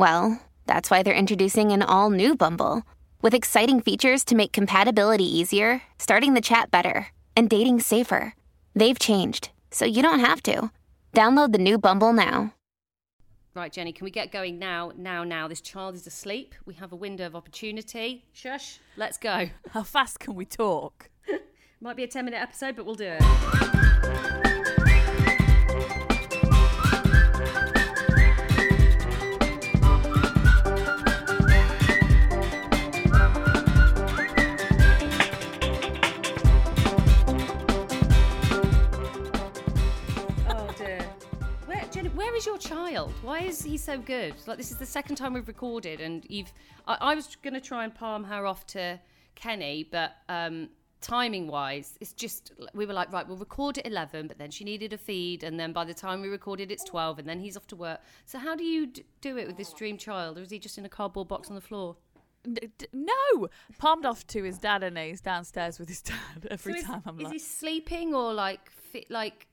well, that's why they're introducing an all new Bumble with exciting features to make compatibility easier, starting the chat better, and dating safer. They've changed, so you don't have to. Download the new Bumble now. Right, Jenny, can we get going now? Now, now. This child is asleep. We have a window of opportunity. Shush. Let's go. How fast can we talk? Might be a 10 minute episode, but we'll do it. Is your child? Why is he so good? Like this is the second time we've recorded, and you've. I, I was going to try and palm her off to Kenny, but um, timing wise, it's just we were like, right, we'll record at eleven, but then she needed a feed, and then by the time we recorded, it's twelve, and then he's off to work. So how do you d- do it with this dream child, or is he just in a cardboard box on the floor? N- d- No, palmed off to his dad, and he's downstairs with his dad every So is, time. I'm like is like, he sleeping or like fit like?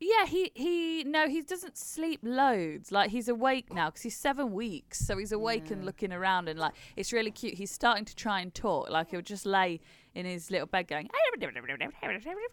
Yeah, he he no, he doesn't sleep loads. Like he's awake now because he's seven weeks, so he's awake and looking around, and like it's really cute. He's starting to try and talk. Like he'll just lay in his little bed going,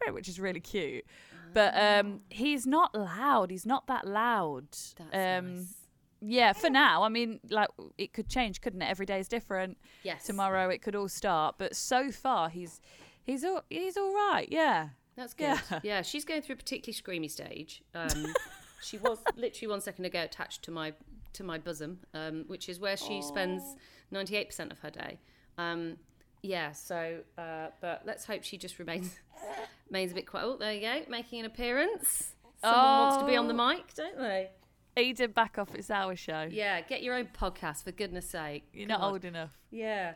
which is really cute. But um, he's not loud. He's not that loud. That's um, nice. Yeah, for now. I mean, like it could change, couldn't it? Every day is different. Yes. Tomorrow it could all start, but so far he's he's all he's all right. Yeah. That's good. Yeah. Yeah. she's going through a particularly screamy stage. Um, she was literally one second ago attached to my to my bosom, um, which is where she spends ninety eight percent of her day. Um, yeah. So, uh, but let's hope she just remains remains a bit quiet. Oh, there you go, making an appearance. Someone wants to be on the mic, don't they? Eden back off. It's our show. Yeah. Get your own podcast for goodness sake. You're not old enough. Yeah.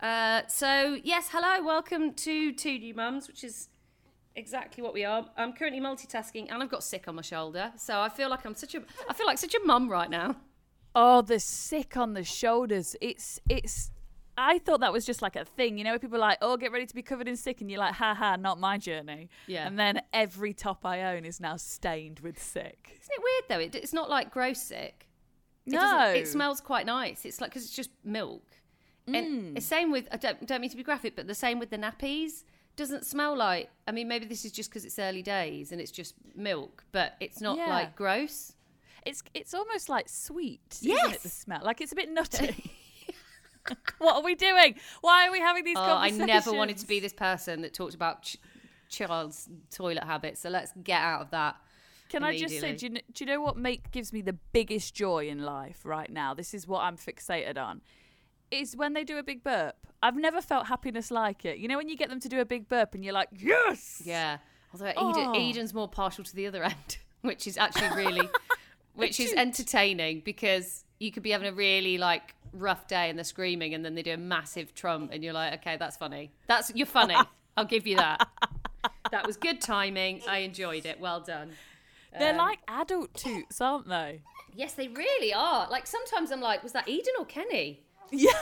Uh, so yes, hello, welcome to Two New Mums, which is exactly what we are. I'm currently multitasking, and I've got sick on my shoulder, so I feel like I'm such a I feel like such a mum right now. Oh, the sick on the shoulders. It's it's. I thought that was just like a thing, you know. where People are like, "Oh, get ready to be covered in sick," and you're like, "Ha ha, not my journey." Yeah. And then every top I own is now stained with sick. Isn't it weird though? It, it's not like gross sick. It No. it smells quite nice. It's like because it's just milk. Mm. And the same with I don't don't mean to be graphic, but the same with the nappies. Doesn't smell like. I mean, maybe this is just because it's early days and it's just milk, but it's not Yeah. like gross. It's it's almost like sweet, Yes. it? The smell, like it's a bit nutty. what are we doing? Why are we having these Oh, I never wanted to be this person that talked about ch- child's toilet habits. So let's get out of that. Can I just say, do you, do you know what make gives me the biggest joy in life right now? This is what I'm fixated on. Is when they do a big burp. I've never felt happiness like it. You know when you get them to do a big burp and you're like, yes. Yeah. Although Eden, Oh. Eden's more partial to the other end, which is actually really, which is entertaining because you could be having a really like rough day and they're screaming and then they do a massive trump and you're like, okay, that's funny. That's you're funny. I'll give you that. That was good timing. I enjoyed it. Well done. They're Um, like adult toots, aren't they? Yes, they really are. Like sometimes I'm like, was that Eden or Kenny? Yeah.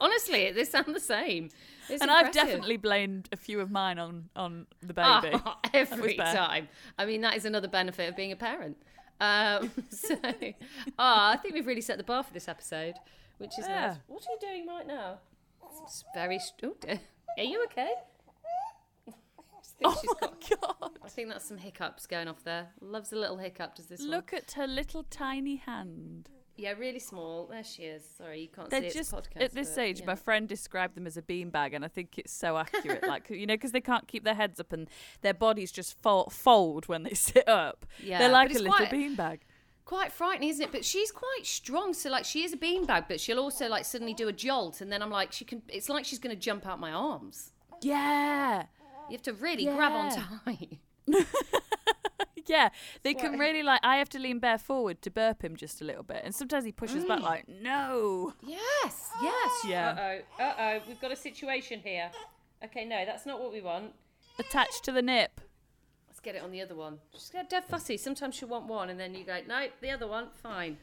Honestly, they sound the same. It's and I've definitely blamed a few of mine on on the Oh, baby. every time. I mean, that is another benefit of being a parent. Um, so, oh, I think we've really set the bar for this episode, which is Yeah. nice. What are you doing right now? It's very. St- oh. Are you okay? I think, oh my got, god! I think that's some hiccups going off there. Loves a little hiccup. Does this one? Look at her little tiny hand. Yeah, really small. There she is. Sorry, you can't They're see just podcast, at this but, stage. yeah. My friend described them as a beanbag, and I think it's so accurate. like you know, because they can't keep their heads up and their bodies just fold, fold when they sit up. Yeah, they're like a little quite- beanbag. quite frightening, isn't it? But she's quite strong. So like she is a beanbag, but she'll also like suddenly do a jolt, and then I'm like, she can. It's like she's going to jump out my arms. Yeah, You have to really grab on tight. yeah, they can really like. I have to lean bare forward to burp him just a little bit, and sometimes he pushes back like, "No." Yes, yes. Yeah. Uh oh, uh oh. We've got a situation here. Okay, no, that's not what we want. Attached to the nip. Let's get it on the other one. She's get dead fussy. Sometimes she'll want one, and then you go, no, the other one, fine.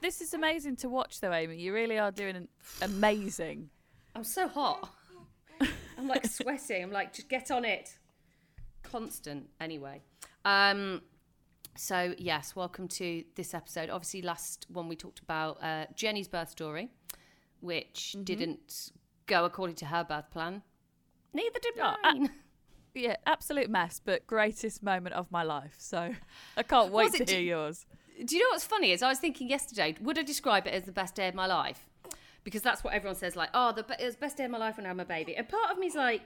This is amazing to watch, though, Amy. You really are doing an amazing. I'm so hot. I'm like sweating. I'm like, just get on it. Constant, anyway. Um, so yes, welcome to this episode. Obviously, last one we talked about uh, Jenny's birth story, which didn't go according to her birth plan. Neither did mine. Yeah, absolute mess, but greatest moment of my life. So I can't wait to it hear yours. Do you know what's funny? Is I was thinking yesterday, would I describe it as the best day of my life? Because that's what everyone says, like, oh, the it was the best day of my life when I had my baby. And part of me's like,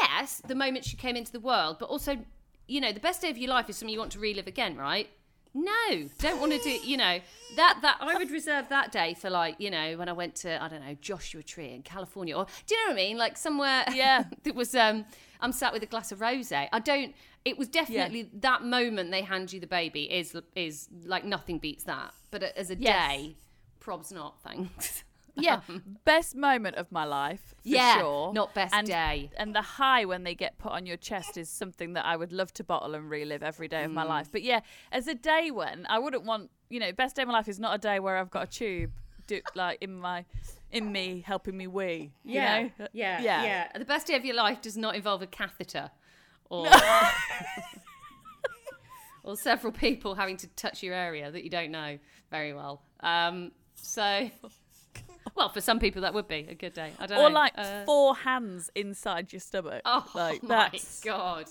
yes, the moment she came into the world, but also, you know, the best day of your life is something you want to relive again, right? No, don't want to do. You know that that I would reserve that day for like you know when I went to I don't know Joshua Tree in California or do you know what I mean? Like somewhere Yeah. that was um I'm sat with a glass of rosé. I don't. It was definitely that moment they hand you the baby is is like nothing beats that. But as a Yes. day, probs not thanks. Yeah, best moment of my life, for Yeah, sure. not best and, day. And the high when they get put on your chest is something that I would love to bottle and relive every day of Mm. my life. But yeah, as a day when I wouldn't want, you know, best day of my life is not a day where I've got a tube, do, like in my, in me helping me wee. You yeah, know? yeah, yeah, yeah. The best day of your life does not involve a catheter, or or several people having to touch your area that you don't know very well. Um, so, well, for some people that would be a good day. I don't know. Or like Uh, four hands inside your stomach. Oh like my that's god!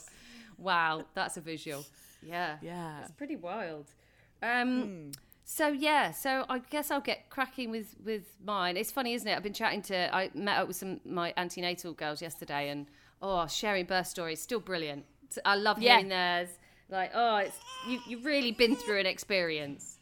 Wow, that's a visual. Yeah, yeah. it's pretty wild. Um, so yeah, so I guess I'll get cracking with with mine. It's funny, isn't it? I've been chatting to. I met up with some my antenatal girls yesterday, and oh, sharing birth stories, still brilliant. I love Yeah. hearing theirs. Like, oh, it's you. You've really been through an experience.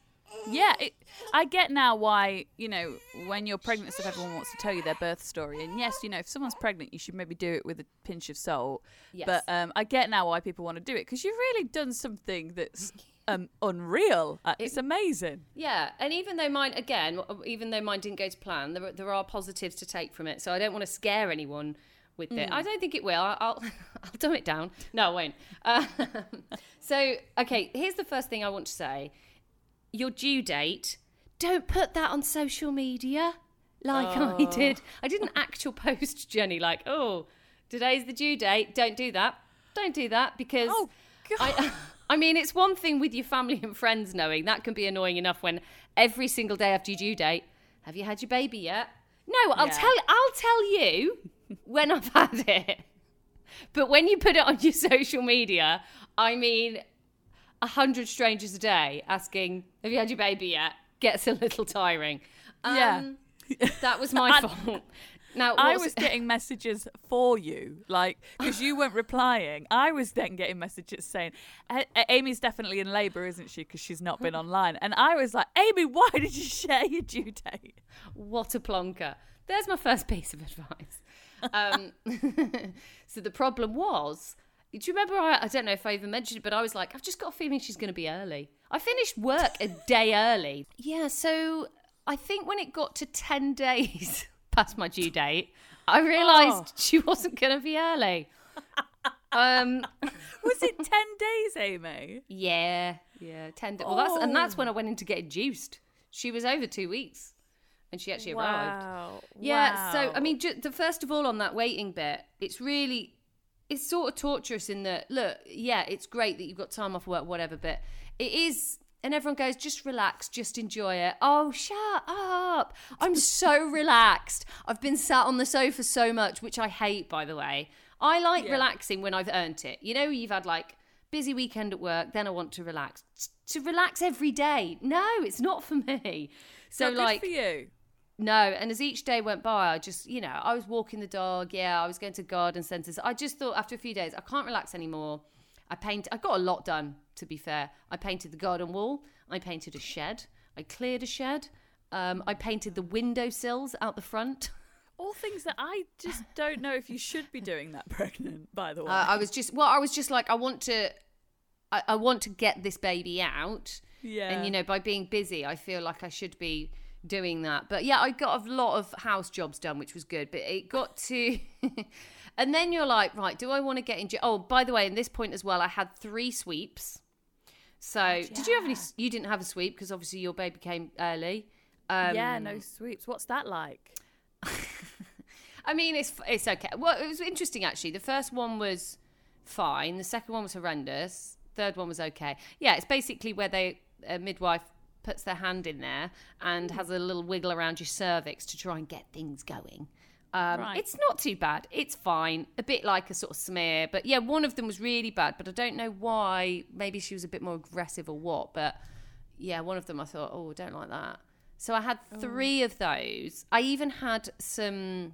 Yeah, it, I get now why you know when you're pregnant and stuff, everyone wants to tell you their birth story. And yes, you know if someone's pregnant, you should maybe do it with a pinch of salt. Yes. But um, I get now why people want to do it because you've really done something that's um, unreal. Uh, it's amazing. Yeah, and even though mine, again, even though mine didn't go to plan, there, are- there are positives to take from it. So I don't want to scare anyone with it. I don't think it will. I- I'll, I'll dumb it down. No, I won't. Um, so, okay, here's the first thing I want to say. Your due date, don't put that on social media like I oh. did. I did an actual post, Jenny, like, oh, today's the due date. Don't do that. Don't do that because Oh, I, I mean, it's one thing with your family and friends knowing that can be annoying enough when every single day after your due date, have you had your baby yet? No, I'll Yeah. tell. I'll tell you when I've had it. But when you put it on your social media, I mean, a hundred strangers a day asking, "Have you had your baby yet?" gets a little tiring. Yeah. Um, that was my And- fault. Now I was getting messages for you, like because you weren't replying. I was then getting messages saying, "A- A- "Amy's definitely in labour, isn't she? Because she's not been online." And I was like, "Amy, why did you share your due date?" What a plonker. There's my first piece of advice. Um, so the problem was, do you remember? I, I don't know if I even mentioned it, but I was like, I've just got a feeling she's going to be early. I finished work a day early. Yeah, so I think when it got to 10 days past my due date, I realised Oh. she wasn't going to be early. Um, Was it ten days, Amy? yeah, yeah, 10 days. Well, that's, and that's when I went in to get induced. She was over two weeks and she actually arrived. Wow. Yeah. So I mean, ju- the first of all on that waiting bit, it's really, it's sort of torturous in that. Look, yeah, it's great that you've got time off work, whatever, but it is. And everyone goes, just relax, just enjoy it. Oh, shut up. I'm so relaxed. I've been sat on the sofa so much, which I hate, by the way. I like Yeah. relaxing when I've earned it. You know, you've had like busy weekend at work, then I want to relax. To relax every day. No, it's not for me. So, Not good like, for you. No, and as each day went by, I just, you know, I was walking the dog. Yeah, I was going to garden centres. I just thought after a few days, I can't relax anymore. I paint. I got a lot done. To be fair, I painted the garden wall. I painted a shed. I cleared a shed. Um, I painted the window sills out the front. All things that I just don't know if you should be doing that pregnant. By the way, Uh, I was just well, I was just like, I want to. I, I want to get this baby out. Yeah. And you know, by being busy, I feel like I should be doing that. But yeah, I got a lot of house jobs done, which was good. But it got to, and then you're like, right, do I want to get into? Oh, by the way, in this point as well, I had three sweeps. So did you have any? You didn't have a sweep because obviously your baby came early. Um, yeah, no sweeps. What's that like? I mean, it's it's okay. Well, it was interesting actually. The first one was fine. The second one was horrendous. Third one was okay. Yeah, it's basically where they a midwife puts their hand in there and has a little wiggle around your cervix to try and get things going. Um, Right. It's not too bad. It's fine. A bit like a sort of smear, but yeah, one of them was really bad. But I don't know why. Maybe she was a bit more aggressive or what. But yeah, one of them I thought, oh, don't like that. So I had three of those. I even had some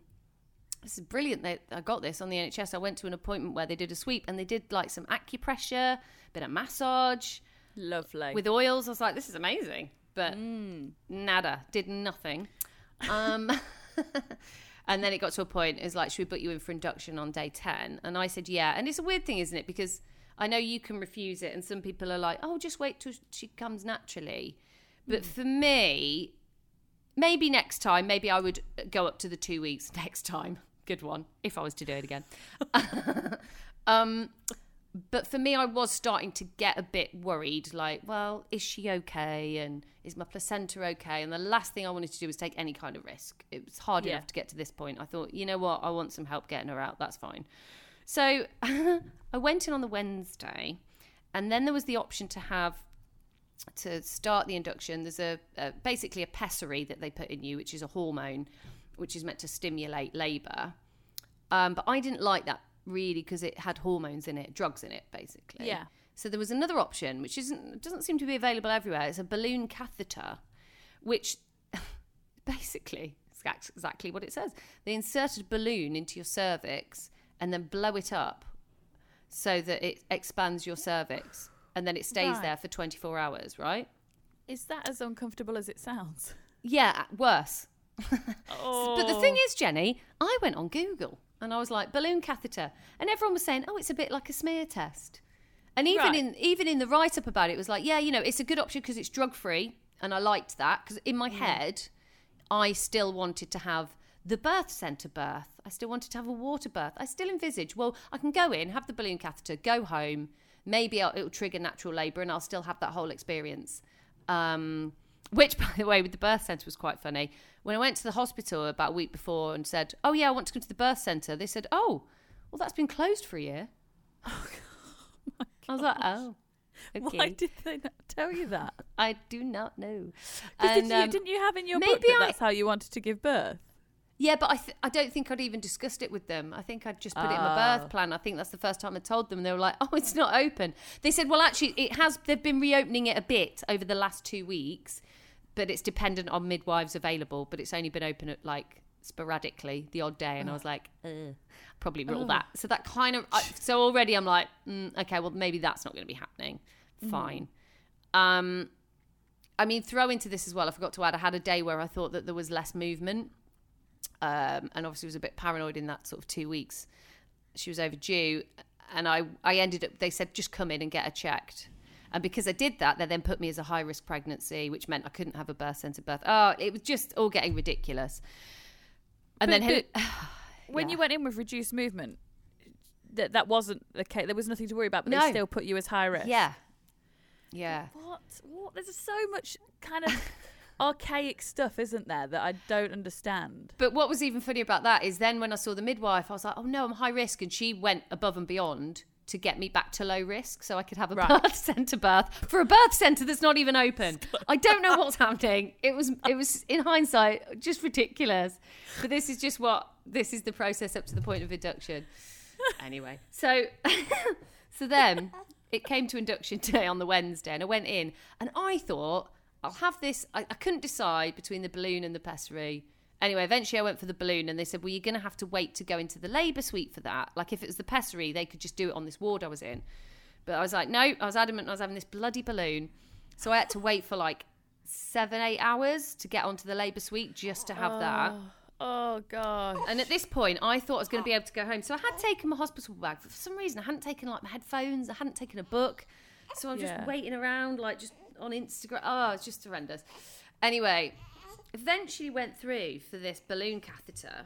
this is brilliant. They, I got this on the NHS. I went to an appointment where they did a sweep and they did like some acupressure, a bit of massage Lovely. with oils. I was like, this is amazing, but nada, did nothing. Um, and then it got to a point. It was like, should we put you in for induction on day ten? And I said, yeah. And it's a weird thing, isn't it? Because I know you can refuse it, and some people are like, oh, just wait till she comes naturally. But for me, maybe next time, maybe I would go up to the two weeks next time. Good one, if I was to do it again. um, but for me, I was starting to get a bit worried. Like, well, is she okay? And is my placenta okay? And the last thing I wanted to do was take any kind of risk. It was hard Yeah. enough to get to this point. I thought, you know what? I want some help getting her out. That's fine. So I went in on the Wednesday, and then there was the option to have to start the induction, there's a, a basically a pessary that they put in you, which is a hormone, which is meant to stimulate labour. Um, but I didn't like that really because it had hormones in it, drugs in it, basically. Yeah. So there was another option, which isn't doesn't seem to be available everywhere. It's a balloon catheter, which basically ex- exactly what it says. They inserted a balloon into your cervix and then blow it up so that it expands your cervix and then it stays Right. there for 24 hours, right? Is that as uncomfortable as it sounds? Yeah, worse. Oh. But the thing oh. is, Jenny, I went on Google and I was like balloon catheter, and everyone was saying, "Oh, it's a bit like a smear test." And even Right. in even in the write up about it, it was like, "Yeah, you know, it's a good option because it's drug free," and I liked that because in Mm. my head, I still wanted to have the birth centre birth. I still wanted to have a water birth. I still envisage, well, I can go in, have the balloon catheter, go home. Maybe I'll, it'll trigger natural labour, and I'll still have that whole experience. Um, which, by the way, with the birth centre was quite funny. When I went to the hospital about a week before and said, "Oh yeah, I want to come to the birth centre," they said, "Oh, well, that's been closed for a year." I was like, "Oh, okay." Why did they not tell you that? I do not know. 'Cause did you, um, didn't you have in your book maybe that I- that's how you wanted to give birth? Yeah, but I, th- I don't think I'd even discussed it with them. I think I'd just put it in my Oh. birth plan. I think that's the first time I told them. They were like, "Oh, it's not open." They said, "Well, actually, it has. They've been reopening it a bit over the last two weeks, but it's dependent on midwives available. But it's only been open at like sporadically, the odd day." And I was like, "Probably rule that." So that kind of. I, so already, I'm like, mm, "Okay, well, maybe that's not going to be happening. Fine." Um, I mean, throw into this as well. I forgot to add. I had a day where I thought that there was less movement um, and obviously was a bit paranoid in that sort of two weeks. She was overdue, and I I ended up. They said just come in and get her checked, and because I did that, they then put me as a high risk pregnancy, which meant I couldn't have a birth centre birth. Oh, it was just all getting ridiculous. And But- then When Yeah. you went in with reduced movement, that that wasn't the case. There was nothing to worry about, but No. they still put you as high risk. yeah, yeah. What? What? There's so much kind of archaic stuff, isn't there, that I don't understand. But what was even funny about that is then when I saw the midwife, I was like, oh no, I'm high risk. And she went above and beyond to get me back to low risk so I could have a Right. birth centre birth for a birth centre that's not even open. I don't know what's happening. It was, it was in hindsight, just ridiculous. But this is just what, this is the process up to the point of induction. Anyway, so, so then it came to induction day on the Wednesday and I went in and I thought, I'll have this. I, I couldn't decide between the balloon and the pessary. Anyway, eventually I went for the balloon and they said, well, you're going to have to wait to go into the labour suite for that. Like if it was the pessary, they could just do it on this ward I was in. But I was like, no, I was adamant I was having this bloody balloon. So I had to wait for like seven, eight hours to get onto the labour suite just to have that. Oh, oh god. And at this point, I thought I was going to be able to go home. So I had taken my hospital bag. For some reason, I hadn't taken like my headphones. I hadn't taken a book. So I'm just Yeah. waiting around, like just on Instagram. Oh, it's just horrendous. Anyway, eventually went through for this balloon catheter,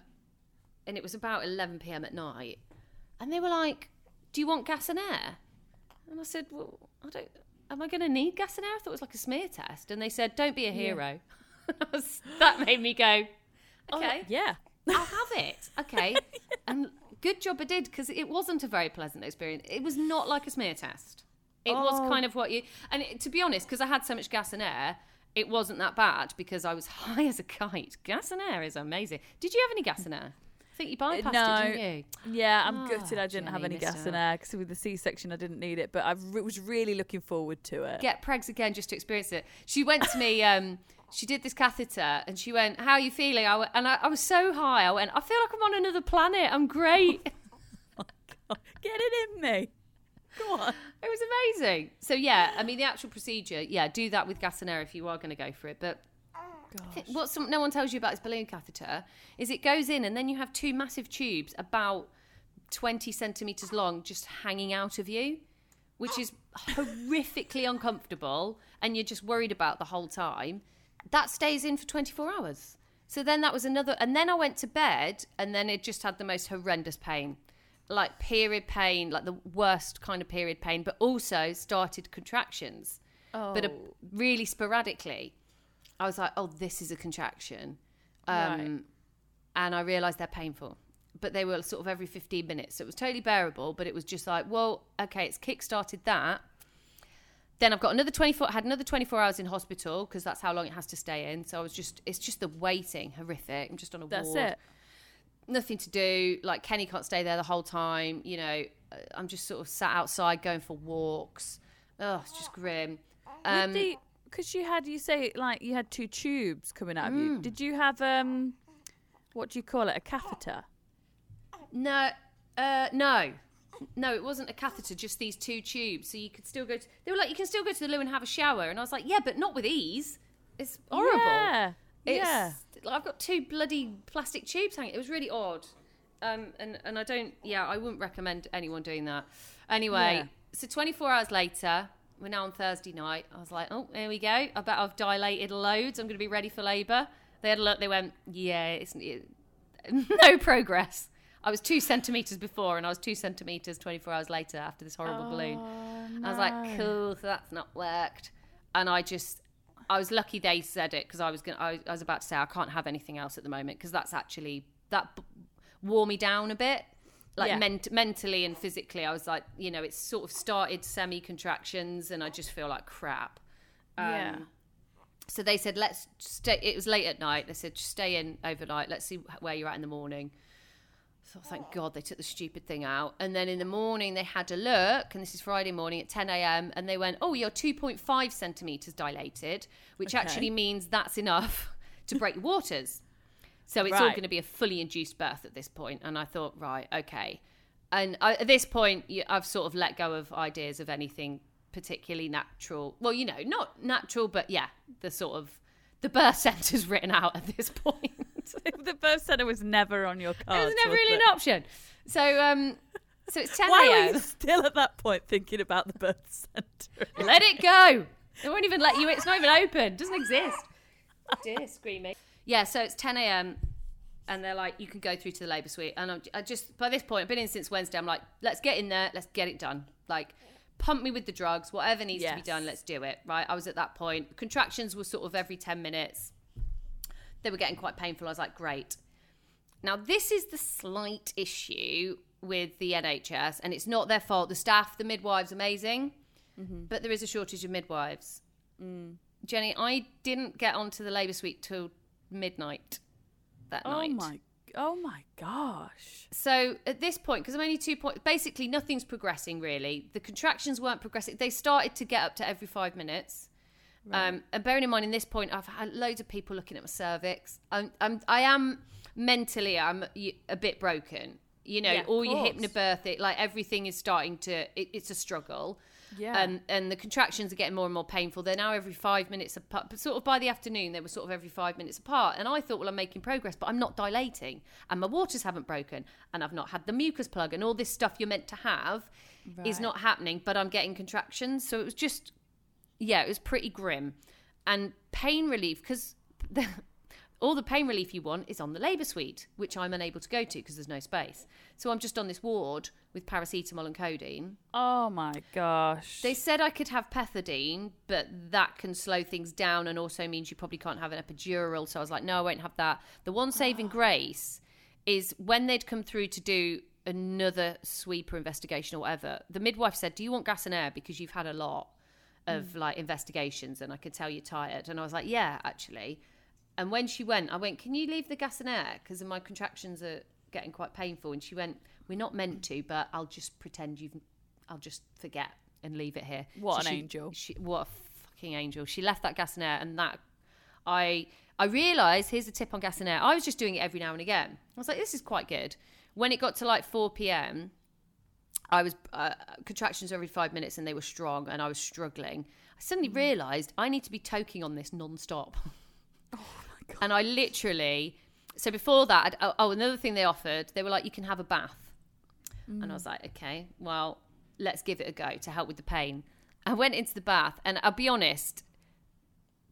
and it was about 11 p.m. at night, and they were like, "Do you want gas and air?" And I said, "Well, I don't. Am I going to need gas and air? I thought it was like a smear test." And they said, "Don't be a hero." Was- that made me go, oh, "Okay, Yeah. I'll have it." Okay, and good job I did because it wasn't a very pleasant experience. It was not like a smear test. It was Oh. kind of what you and it, to be honest, because I had so much gas and air. It wasn't that bad because I was high as a kite. Gas and air is amazing. Did you have any gas and air? I think you bypassed no. it, didn't you? Yeah, I'm Ah, gutted I didn't have any gas and air because with the C-section I didn't need it, but I re- was really looking forward to it. get pregs again just to experience it. She went to me, um, she did this catheter and she went, How are you feeling? I went, and I, I was so high. I went, I feel like I'm on another planet. I'm great. it Get it in me. Go on. It was amazing. So, yeah, I mean, the actual procedure, yeah, do that with gas and air if you are going to go for it. But think what some, no one tells you about this balloon catheter is it goes in and then you have two massive tubes about 20 centimetres long just hanging out of you, which is horrifically uncomfortable and you're just worried about the whole time. That stays in for 24 hours. So then that was another, and then I went to bed and then it just had the most horrendous pain. Like period pain, like the worst kind of period pain, but also started contractions, but a, Oh. really sporadically. I was like, oh, this is a contraction. Um, Right. And I realised they're painful. But they were sort of every 15 minutes. So it was totally bearable, but it was just like, well, okay, it's kick-started that. Then I've got another 24, had another 24 hours in hospital because that's how long it has to stay in. So I was just, it's just the waiting, horrific. I'm just on a That's ward it. Nothing to do. Like Kenny can't stay there the whole time. You know, uh, I'm just sort of sat outside going for walks. Oh, it's just grim. Um, because you had you say like you had two tubes coming out of you. Mm. Did you have um, what do you call it? A catheter. no, uh, no, no, it wasn't a catheter. Just these two tubes, so you could still go. To, they were like, you can still go to the loo and have a shower, and I was like, yeah, but not with ease. It's horrible. Yeah. It's, yeah. I've got two bloody plastic tubes hanging. It was really odd. Um, and, and I don't, yeah, I wouldn't recommend anyone doing that. Anyway, Yeah. so 24 hours later, we're now on Thursday night. I was like, oh, here we go. I bet I've dilated loads. I'm going to be ready for labour. They had a look, they went, yeah, it's it, no progress. I was two centimetres before and I was two centimetres 24 hours later after this horrible balloon. I was like, cool, so that's not worked. And I just, I was lucky they said it because I was going I, was about to say I can't have anything else at the moment because that's actually, that b- wore me down a bit. Like Yeah. ment- mentally and physically, I was like, you know, it's sort of started semi contractions and I just feel like crap. yeah. Um, So they said, let's stay. It was late at night. They said, stay in overnight. Let's see where you're at in the morning. So thank God they took the stupid thing out. And then in the morning, they had a look, and this is Friday morning at 10 a.m., and they went, oh, you're 2.5 centimetres dilated, which Okay. actually means that's enough to break your waters. So it's all going to be a fully induced birth at this point. And I thought, right, okay. And I, at this point, I've sort of let go of ideas of anything particularly natural. Well, you know, not natural, but yeah, the sort of the birth centre's written out at this point. The birth center was never on your card. it was never really it? an option. So, um, so it's 10 Why a.m. you still at that point thinking about the birth center? Let it go. They won't even let you. It's not even open. Doesn't exist. Dear screaming. Yeah. So it's 10 a.m. and they're like, you can go through to the labour suite. And I'm, I just by this point, I've been in since Wednesday. I'm like, let's get in there. Let's get it done. Like, pump me with the drugs. Whatever needs to be done, let's do it. Right. I was at that point. Contractions were sort of every 10 minutes. They were getting quite painful. I was like, great. Now, this is the slight issue with the NHS, and it's not their fault. The staff, the midwives, amazing, mm-hmm. but there is a shortage of midwives. Mm. Jenny, I didn't get onto the labour suite till midnight that Oh night. my! Oh my gosh! So at this point, because I'm only two points, basically nothing's progressing really. The contractions weren't progressing. They started to get up to every five minutes. Um, and bearing in mind, in this point, I've had loads of people looking at my cervix. I'm, I'm, I am mentally, I'm a bit broken. You know, Yeah, all your hypnobirthing, like everything is starting to. It, it's a struggle. Yeah. And and the contractions are getting more and more painful. They're now every five minutes apart. But sort of by the afternoon, they were sort of every five minutes apart. And I thought, well, I'm making progress, but I'm not dilating, and my waters haven't broken, and I've not had the mucus plug, and all this stuff you're meant to have. is not happening, but I'm getting contractions. So it was just, yeah, it was pretty grim. And pain relief, because all the pain relief you want is on the labour suite, which I'm unable to go to because there's no space. So I'm just on this ward with paracetamol and codeine. Oh my gosh. They said I could have pethidine, but that can slow things down and also means you probably can't have an epidural. So I was like, no, I won't have that. The one saving ah. grace is when they'd come through to do another sweeper investigation or whatever, the midwife said, Do you want gas and air? Because you've had a lot of mm. like investigations and I could tell you're tired. And I was like, Yeah, actually. And when she went, I went, Can you leave the gas and air? Because my contractions are getting quite painful. And she went, We're not meant to, but I'll just pretend you've, I'll just forget and leave it here. What an she- angel. She, what a fucking angel. She left that gas and air, and that I I realised. Here's a tip on gas and air. I was just doing it every now and again. I was like, this is quite good. When it got to like 4 p.m., I was uh, contractions every five minutes, and they were strong, and I was struggling. I suddenly Mm. realised I need to be toking on this non-stop. Oh And I literally, so before that, I'd- oh, oh, another thing they offered, they were like, you can have a bath. And I was like, okay, well, let's give it a go to help with the pain. I went into the bath, and I'll be honest,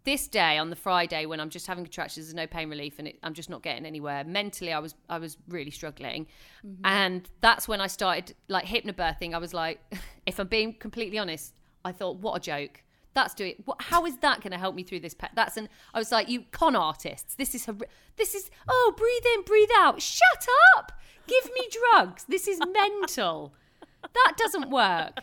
this day on the Friday when I'm just having contractions, there's no pain relief, and it, I'm just not getting anywhere. Mentally, I was I was really struggling, mm-hmm. and that's when I started like hypnobirthing. I was like, if I'm being completely honest, I thought, what a joke. That's doing. What, how is that going to help me through this? Pe- that's an. I was like, you con artists. This is. Hor- this is. Oh, breathe in, breathe out. Shut up. Give me drugs. This is mental. That doesn't work.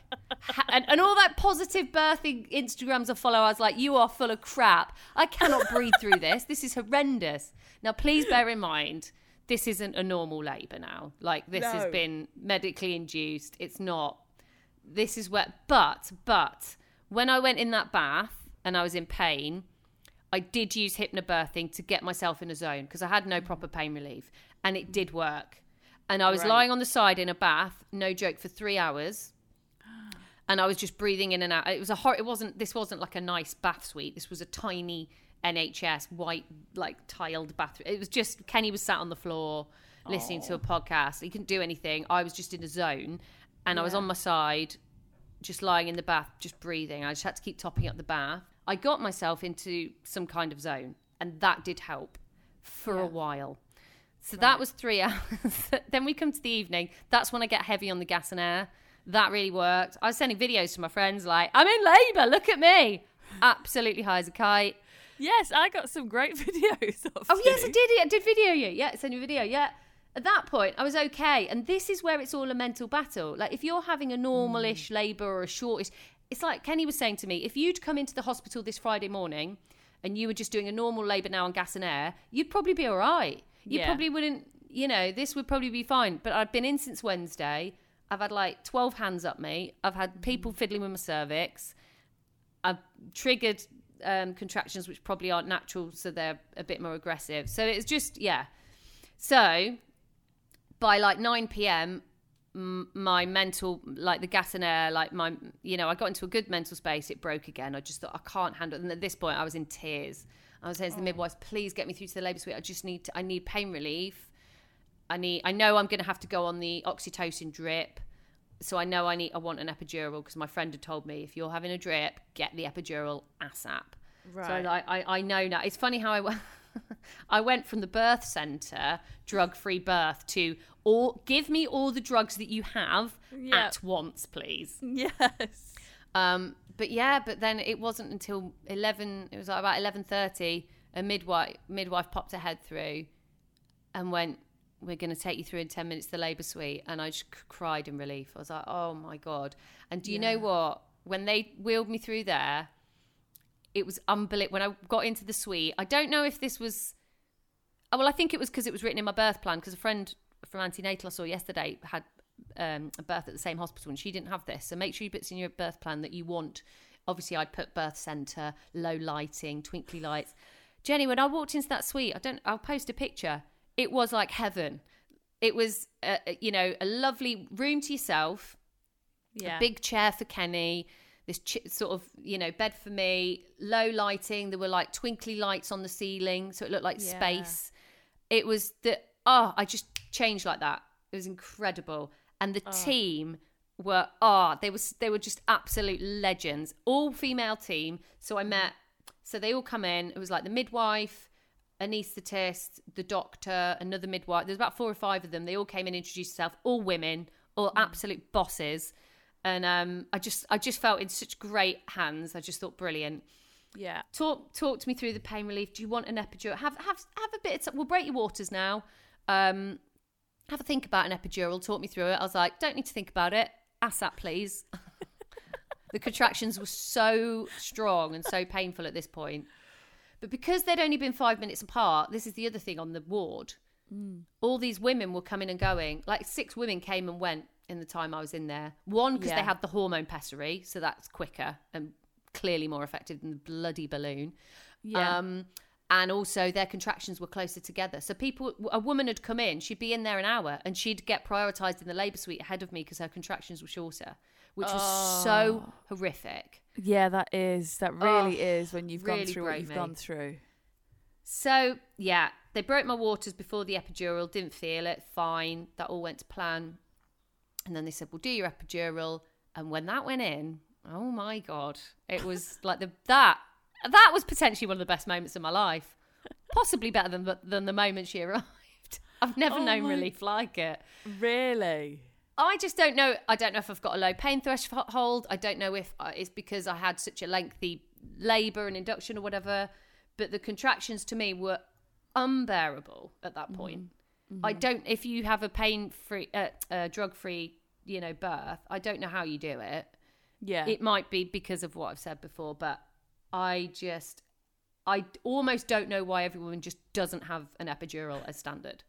And, and all that positive birthing Instagrams I follow, I was like, you are full of crap. I cannot breathe through this. This is horrendous. Now, please bear in mind, this isn't a normal labour now. Like, this has been medically induced. It's not. This is where. But, but, when I went in that bath and I was in pain, I did use hypnobirthing to get myself in a zone because I had no mm. proper pain relief and it did work. And I was Right. lying on the side in a bath, no joke, for three hours. And I was just breathing in and out. It was a hor- it wasn't this wasn't like a nice bath suite. This was a tiny NHS white like tiled bathroom. It was just Kenny was sat on the floor listening to a podcast. He couldn't do anything. I was just in a zone and I was on my side just lying in the bath, just breathing. I just had to keep topping up the bath. I got myself into some kind of zone, and that did help for a while. So that was three hours. then we come to the evening. That's when I get heavy on the gas and air. That really worked. I was sending videos to my friends like, I'm in labour, look at me. Absolutely high as a kite. yes, I got some great videos of Oh, yes, I did. I did video you. Yeah, send you a video. Yeah. At that point, I was okay. And this is where it's all a mental battle. Like, if you're having a normalish mm. labour or a shortish, it's like Kenny was saying to me if you'd come into the hospital this Friday morning and you were just doing a normal labour now on gas and air, you'd probably be all right. You Yeah. probably wouldn't, you know, this would probably be fine. But I've been in since Wednesday. I've had like 12 hands up me. I've had people fiddling with my cervix. I've triggered um, contractions which probably aren't natural, so they're a bit more aggressive. So it's just, yeah. So by like 9 p.m., m- my mental, like the gas and air, like my, you know, I got into a good mental space. It broke again. I just thought, I can't handle it. And at this point, I was in tears. I was saying to the hmm. midwives, please get me through to the labour suite. I just need, to, I need pain relief. I need, I know I'm going to have to go on the oxytocin drip so I know I need I want an epidural because my friend had told me if you're having a drip, get the epidural ASAP. So Right. I, I, I know now. It's funny how I went. I went from the birth center, drug-free birth, to all give me all the drugs that you have Yeah. at once, please. Yes. Um, but yeah, but then it wasn't until eleven. It was like about eleven thirty. A midwife midwife popped her head through, and went, "We're going to take you through in ten minutes the labour suite." And I just c- cried in relief. I was like, "Oh my god!" And do you know what? When they wheeled me through there, it was unbelievable. When I got into the suite, I don't know if this was. Oh, well, I think it was because it was written in my birth plan. Because a friend from antenatal I saw yesterday had um, a birth at the same hospital, and she didn't have this. So make sure you put in your birth plan that you want. Obviously, I'd put birth center, low lighting, twinkly lights. Jenny, when I walked into that suite, I don't. I'll post a picture. It was like heaven. It was, uh, you know, a lovely room to yourself Yeah. a big chair for Kenny, this ch- sort of you know bed for me, low lighting. There were like twinkly lights on the ceiling, so it looked like Yeah. space. It was the oh, I just changed like that. It was incredible, and the team were ah they was they were just absolute legends. All female team. So I met. So they all come in. It was like the midwife, anaesthetist, the doctor, another midwife. There's about four or five of them. They all came in, introduced themselves. All women, all absolute bosses. And um, I just I just felt in such great hands. I just thought brilliant Yeah. talk talk to me through the pain relief. Do you want an epidural? Have have have a bit. Of, we'll break your waters now. Um, have a think about an epidural. Talk me through it. I was like, don't need to think about it. ASAP, please. the contractions were so strong and so painful at this point. But because they'd only been five minutes apart, this is the other thing on the ward. All these women were coming and going. Like six women came and went in the time I was in there. One because Yeah. they had the hormone pessary, so that's quicker and clearly more effective than the bloody balloon. Yeah. Um, and also their contractions were closer together. So people, a woman had come in, she'd be in there an hour, and she'd get prioritised in the labour suite ahead of me because her contractions were shorter, which was so oh. horrific. Yeah, that is. That really is when you've gone through what you've me. gone through. So yeah, they broke my waters before the epidural. Didn't feel it. Fine. That all went to plan. And then they said, "We'll do your epidural." And when that went in, oh my god, it was like the that that was potentially one of the best moments of my life. Possibly better than the, than the moment she arrived. I've never Oh known my- relief like it. Really? I just don't know. I don't know if I've got a low pain threshold. I don't know if uh, it's because I had such a lengthy labour and induction or whatever. But the contractions to me were unbearable at that point. I don't. If you have a pain-free, uh, uh, drug-free, you know, birth, I don't know how you do it. Yeah. It might be because of what I've said before, but I just, I almost don't know why everyone just doesn't have an epidural as standard.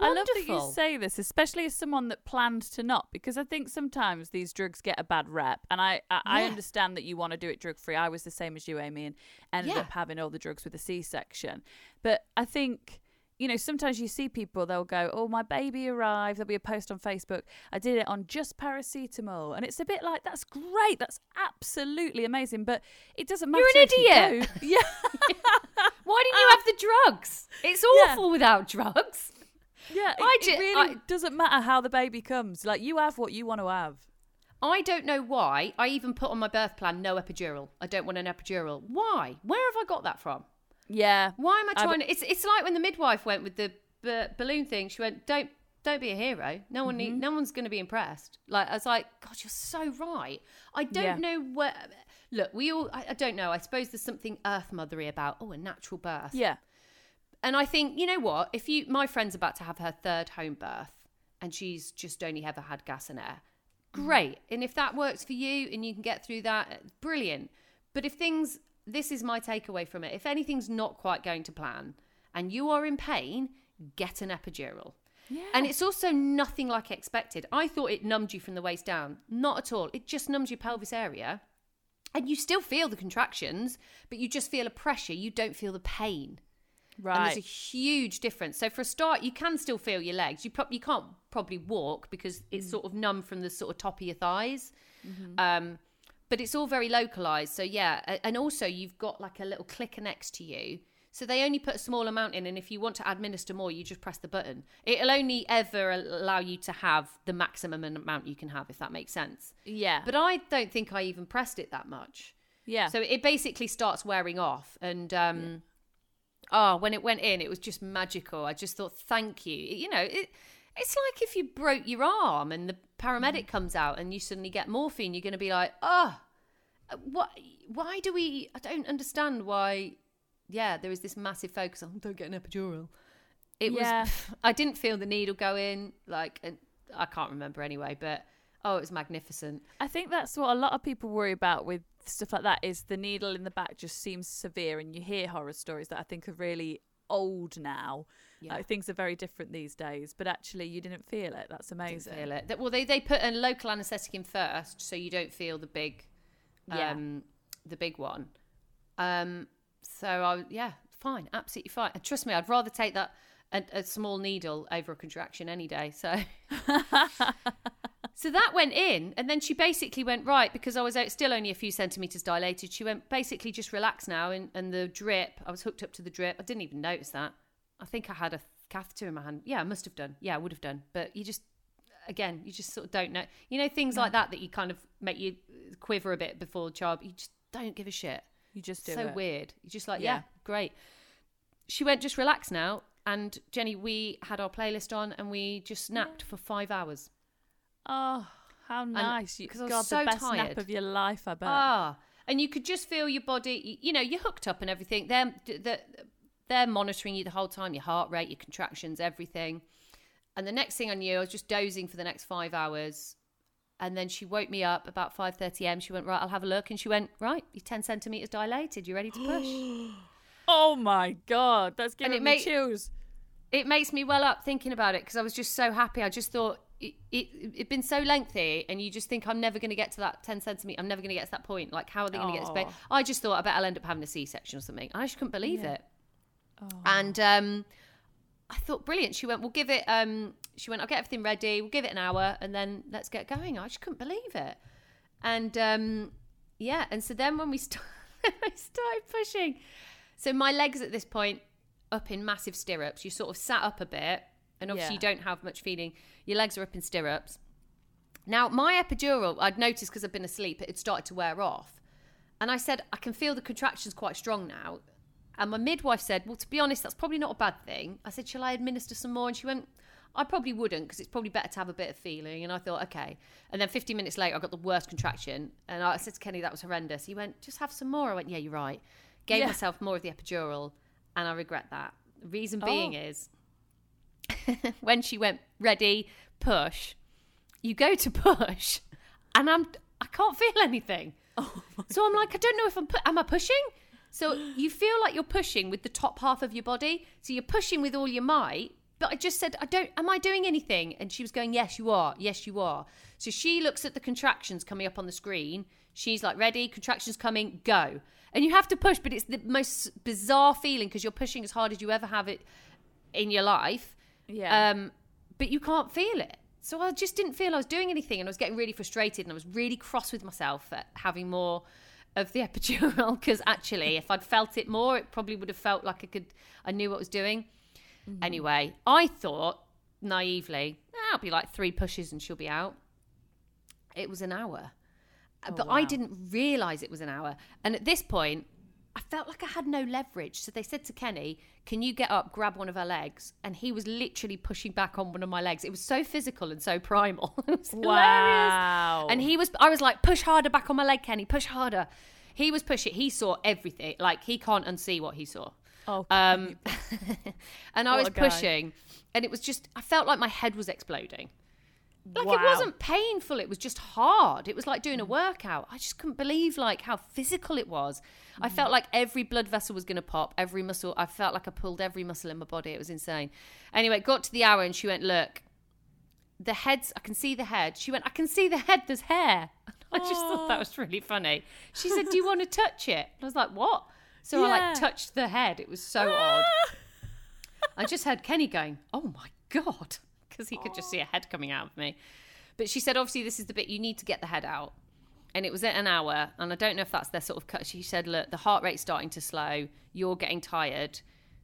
I love that you say this, especially as someone that planned to not, because I think sometimes these drugs get a bad rep, and I I, I understand that you want to do it drug free. I was the same as you, Amy, and ended Yeah. up having all the drugs with a C section. But I think. You know, sometimes you see people, they'll go, Oh, my baby arrived. There'll be a post on Facebook. I did it on just paracetamol. And it's a bit like, That's great. That's absolutely amazing. But it doesn't matter. You're an if you idiot. Yeah. Why didn't you uh, have the drugs? It's Yeah. awful without drugs. Yeah. It, I it really I- doesn't matter how the baby comes. Like, you have what you want to have. I don't know why. I even put on my birth plan no epidural. I don't want an epidural. Why? Where have I got that from? Yeah. Why am I trying to? It's it's like when the midwife went with the b- balloon thing. She went, "Don't don't be a hero. No one Mm-hmm. need, no one's going to be impressed." Like I was like, "God, you're so right." I don't Yeah. know where. Look, we all. I, I don't know. I suppose there's something earth mothery about. Oh, a natural birth. Yeah. And I think, you know what? If you, my friend's about to have her third home birth and she's just only ever had gas and air, great. And if that works for you and you can get through that, brilliant. But if things, this is my takeaway from it. If anything's not quite going to plan and you are in pain, get an epidural. Yeah. And it's also nothing like expected. I thought it numbed you from the waist down. Not at all. It just numbs your pelvis area. And you still feel the contractions, but you just feel a pressure. You don't feel the pain. Right. And there's a huge difference. So for a start, you can still feel your legs. You prob- you can't probably walk because Mm. it's sort of numb from the sort of top of your thighs. Mm-hmm. Um, but it's all very localized. So yeah, and also you've got like a little clicker next to you. So they only put a small amount in, and if you want to administer more, you just press the button. It'll only ever allow you to have the maximum amount you can have, if that makes sense. yeah. But I don't think I even pressed it that much. yeah. So it basically starts wearing off. And um oh, when it went in, it was just magical. I just thought, thank you. You know, it, it's like if you broke your arm and the paramedic comes out and you suddenly get morphine, you're going to be like, oh, what? Why do we? I don't understand why. Yeah, there is this massive focus on don't get an epidural. It Yeah. was. I didn't feel the needle go in. Like and I can't remember anyway, but oh, it was magnificent. I think that's what a lot of people worry about with stuff like that is the needle in the back just seems severe and you hear horror stories that I think are really old now. Yeah. Uh, things are very different these days, but actually you didn't feel it. That's Didn't amazing. feel it. Well, they, they put a local anaesthetic in first, so you don't feel the big, Yeah. um, the big one. Um, so I yeah, fine, absolutely fine. And trust me, I'd rather take that a, a small needle over a contraction any day. So. So that went in, and then she basically went right because I was out, still only a few centimeters dilated. She went basically just relax now, and, and the drip. I was hooked up to the drip. I didn't even notice that. I think I had a catheter in my hand. Yeah, I must have done. Yeah, I would have done. But you just again, you just sort of don't know. You know, things like that that you kind of make you quiver a bit before child. You just don't give a shit. You just do so it. weird. You're just like, Yeah. yeah, great. She went, just relax now. And Jenny, we had our playlist on and we just napped for five hours. Oh, how nice! You, 'cause I was God, so the best nap of your life, I bet. Ah, and you could just feel your body. You, you know, you're hooked up and everything. They're they're, they're monitoring you the whole time, your heart rate, your contractions, everything. And the next thing I knew, I was just dozing for the next five hours. And then she woke me up about five thirty m. She went right. I'll have a look. And she went right. You're ten centimeters dilated. You're ready to push? oh my God, that's giving it me made- chills. it makes me well up thinking about it because I was just so happy. I just thought it, it it'd been so lengthy, and you just think I'm never going to get to that ten centimeter. I'm never going to get to that point. Like, how are they going to get to space? I just thought I bet I'll end up having a C-section or something. I just couldn't believe Yeah. it. And um, I thought, brilliant. She went, we'll give it. Um, she went, I'll get everything ready. We'll give it an hour, and then let's get going. I just couldn't believe it. And um, yeah, and so then when we st- I started pushing, so my legs at this point up in massive stirrups. You sort of sat up a bit, and obviously Yeah. you don't have much feeling. Your legs are up in stirrups. Now my epidural, I'd noticed because I've been asleep, it had started to wear off, and I said I can feel the contractions quite strong now. And my midwife said, Well, to be honest, that's probably not a bad thing. I said, Shall I administer some more? And she went, I probably wouldn't because it's probably better to have a bit of feeling. And I thought, okay. And then 15 minutes later, I got the worst contraction. And I said to Kenny, that was horrendous. He went, just have some more. I went, yeah, you're right. Gave Yeah. myself more of the epidural. And I regret that. The reason oh. being Oh. is when she went, ready, push, you go to push. And I'm, I can't feel anything. Oh so I'm like, I don't know if I'm, pu- am I pushing? So you feel like you're pushing with the top half of your body. So you're pushing with all your might. But I just said, I don't, am I doing anything? And she was going, yes, you are. Yes, you are. So she looks at the contractions coming up on the screen. She's like, ready, contractions coming, go. And you have to push, but it's the most bizarre feeling because you're pushing as hard as you ever have it in your life. Yeah. Um, but you can't feel it. So I just didn't feel I was doing anything and I was getting really frustrated and I was really cross with myself at having more of the epidural because actually if I'd felt it more it probably would have felt like I could I knew what I was doing. Anyway, I thought naively, "Ah, I'll be like three pushes and she'll be out. It was an hour. Uh, but I didn't realize it was an hour. And at this point, I felt like I had no leverage. So they said to Kenny, Can you get up, grab one of her legs? And he was literally pushing back on one of my legs. It was so physical and so primal. it was hilarious. Wow. And he was, I was like, Push harder back on my leg, Kenny, push harder. He was pushing, he saw everything. Like, he can't unsee what he saw. Oh, Um, and I was pushing, and it was just, I felt like my head was exploding. Like it wasn't painful, it was just hard. It was like doing a workout. I just couldn't believe like how physical it was. I felt like every blood vessel was going to pop, every muscle. I felt like I pulled every muscle in my body. It was insane. Anyway, got to the hour and she went, "Look, the heads, I can see the head." She went, "I can see the head, there's hair." I just thought that was really funny. She said, "Do you want to touch it?" And I was like, "What?" So I like touched the head. It was so odd. I just heard Kenny going, "Oh my god," because he could just see a head coming out of me. But she said, "Obviously, this is the bit you need to get the head out." And it was at an hour, and I don't know if that's their sort of cut. She said, "Look, the heart rate's starting to slow. You're getting tired.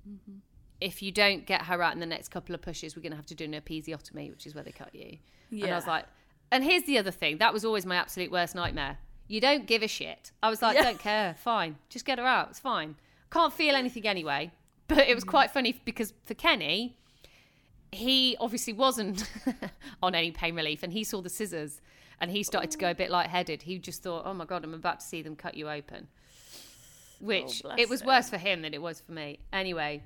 Mm-hmm. If you don't get her out in the next couple of pushes, we're going to have to do an episiotomy, which is where they cut you." And I was like, "And here's the other thing. That was always my absolute worst nightmare. You don't give a shit." I was like, Yeah. "Don't care. Fine, just get her out. It's fine. Can't feel anything anyway." But it was mm-hmm. quite funny because for Kenny, he obviously wasn't on any pain relief and he saw the scissors and he started to go a bit lightheaded. He just thought, oh my God, I'm about to see them cut you open. Which oh, bless it was him. worse for him than it was for me. Anyway,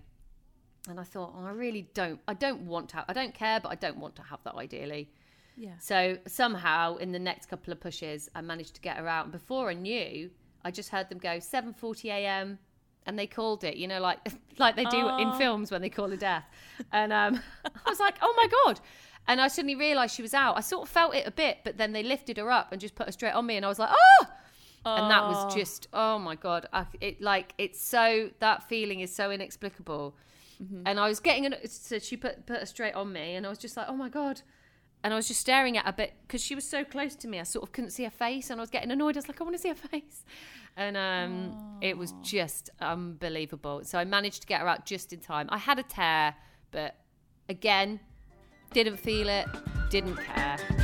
and I thought, oh, I really don't, I don't want to, have, I don't care, but I don't want to have that ideally. Yeah. So somehow in the next couple of pushes, I managed to get her out. And before I knew, I just heard them go 7:40 a.m. and they called it, you know, like like they do in films when they call a death. And um, I was like, oh my god! And I suddenly realised she was out. I sort of felt it a bit, but then they lifted her up and just put her straight on me, and I was like, oh! And that was Oh. just, oh my god! I, it like it's so that feeling is so inexplicable. And I was getting, an, so she put put her straight on me, and I was just like, oh my god! and I was just staring at her, but because she was so close to me, I sort of couldn't see her face, and I was getting annoyed. I was like, I want to see her face, and um, it was just unbelievable. So I managed to get her out just in time. I had a tear, but again, didn't feel it. didn't care.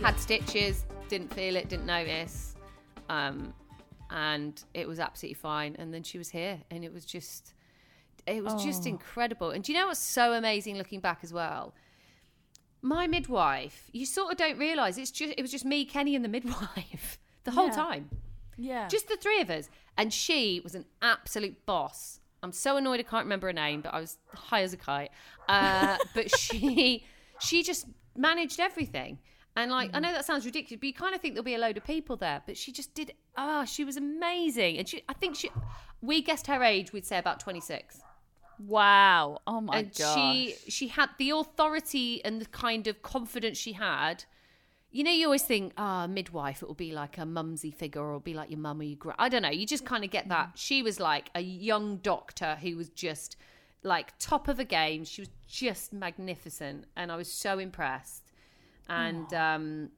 Had stitches, didn't feel it, didn't notice. Um, and it was absolutely fine. And then she was here, and it was just, it was just incredible. And do you know what's so amazing looking back as well? My midwife, you sort of don't realize it's just, it was just me, Kenny, and the midwife the whole Yeah. time. Yeah. Just the three of us. And she was an absolute boss. I'm so annoyed I can't remember her name, but I was high as a kite. Uh, but she she just managed everything. And like I know that sounds ridiculous, but you kind of think there'll be a load of people there. But she just did ah, she was amazing. And she I think she we guessed her age, we'd say about twenty six wow. Oh my and god. she she had the authority and the kind of confidence she had. You know, you always think, ah, midwife, it will be like a mumsy figure, or it'll be like your mum or your gra I don't know. You just kind of get that. She was like a young doctor who was just like top of the game. She was just magnificent, and I was so impressed. And um,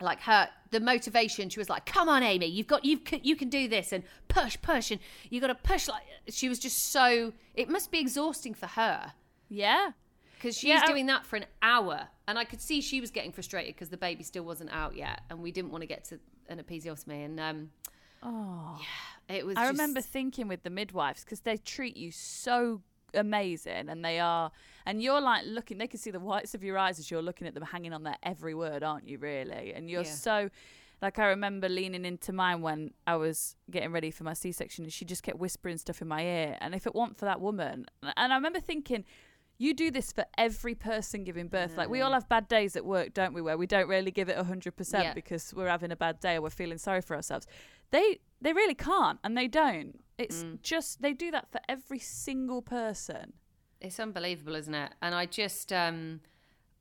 like her the motivation she was like come on amy you've got you can you can do this and push push and you got to push like she was just so it must be exhausting for her yeah. because she's Yeah, doing that for an hour and i could see she was getting frustrated because the baby still wasn't out yet and we didn't want to get to an episiotomy and um Oh. yeah it was I just- remember thinking with the midwives because they treat you so amazing and they are and you're like looking they can see the whites of your eyes as you're looking at them hanging on their every word aren't you really and you're Yeah. so like I remember leaning into mine when I was getting ready for my C-section and she just kept whispering stuff in my ear and if it weren't for that woman and I remember thinking you do this for every person giving birth. Like we all have bad days at work, don't we? Where we don't really give it hundred Yeah. percent because we're having a bad day or we're feeling sorry for ourselves. They they really can't, and they don't. It's Mm. just they do that for every single person. It's unbelievable isn't it and i just um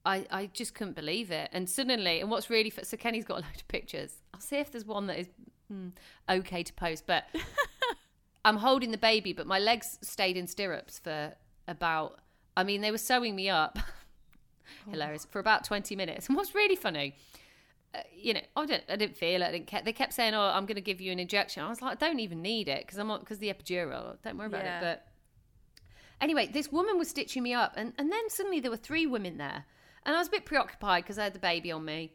I, I just couldn't believe it. And suddenly, and what's really, so Kenny's got a load of pictures. I'll see if there's one that is mm, okay to post. But I'm holding the baby, but my legs stayed in stirrups for about, I mean, they were sewing me up. Hilarious. For about 20 minutes. And what's really funny, uh, you know, I didn't, I didn't feel it. I didn't care. They kept saying, "Oh, I'm going to give you an injection." I was like, "I don't even need it because I'm not because the epidural. Don't worry about Yeah. it." But anyway, this woman was stitching me up, and and then suddenly there were three women there, and I was a bit preoccupied because I had the baby on me.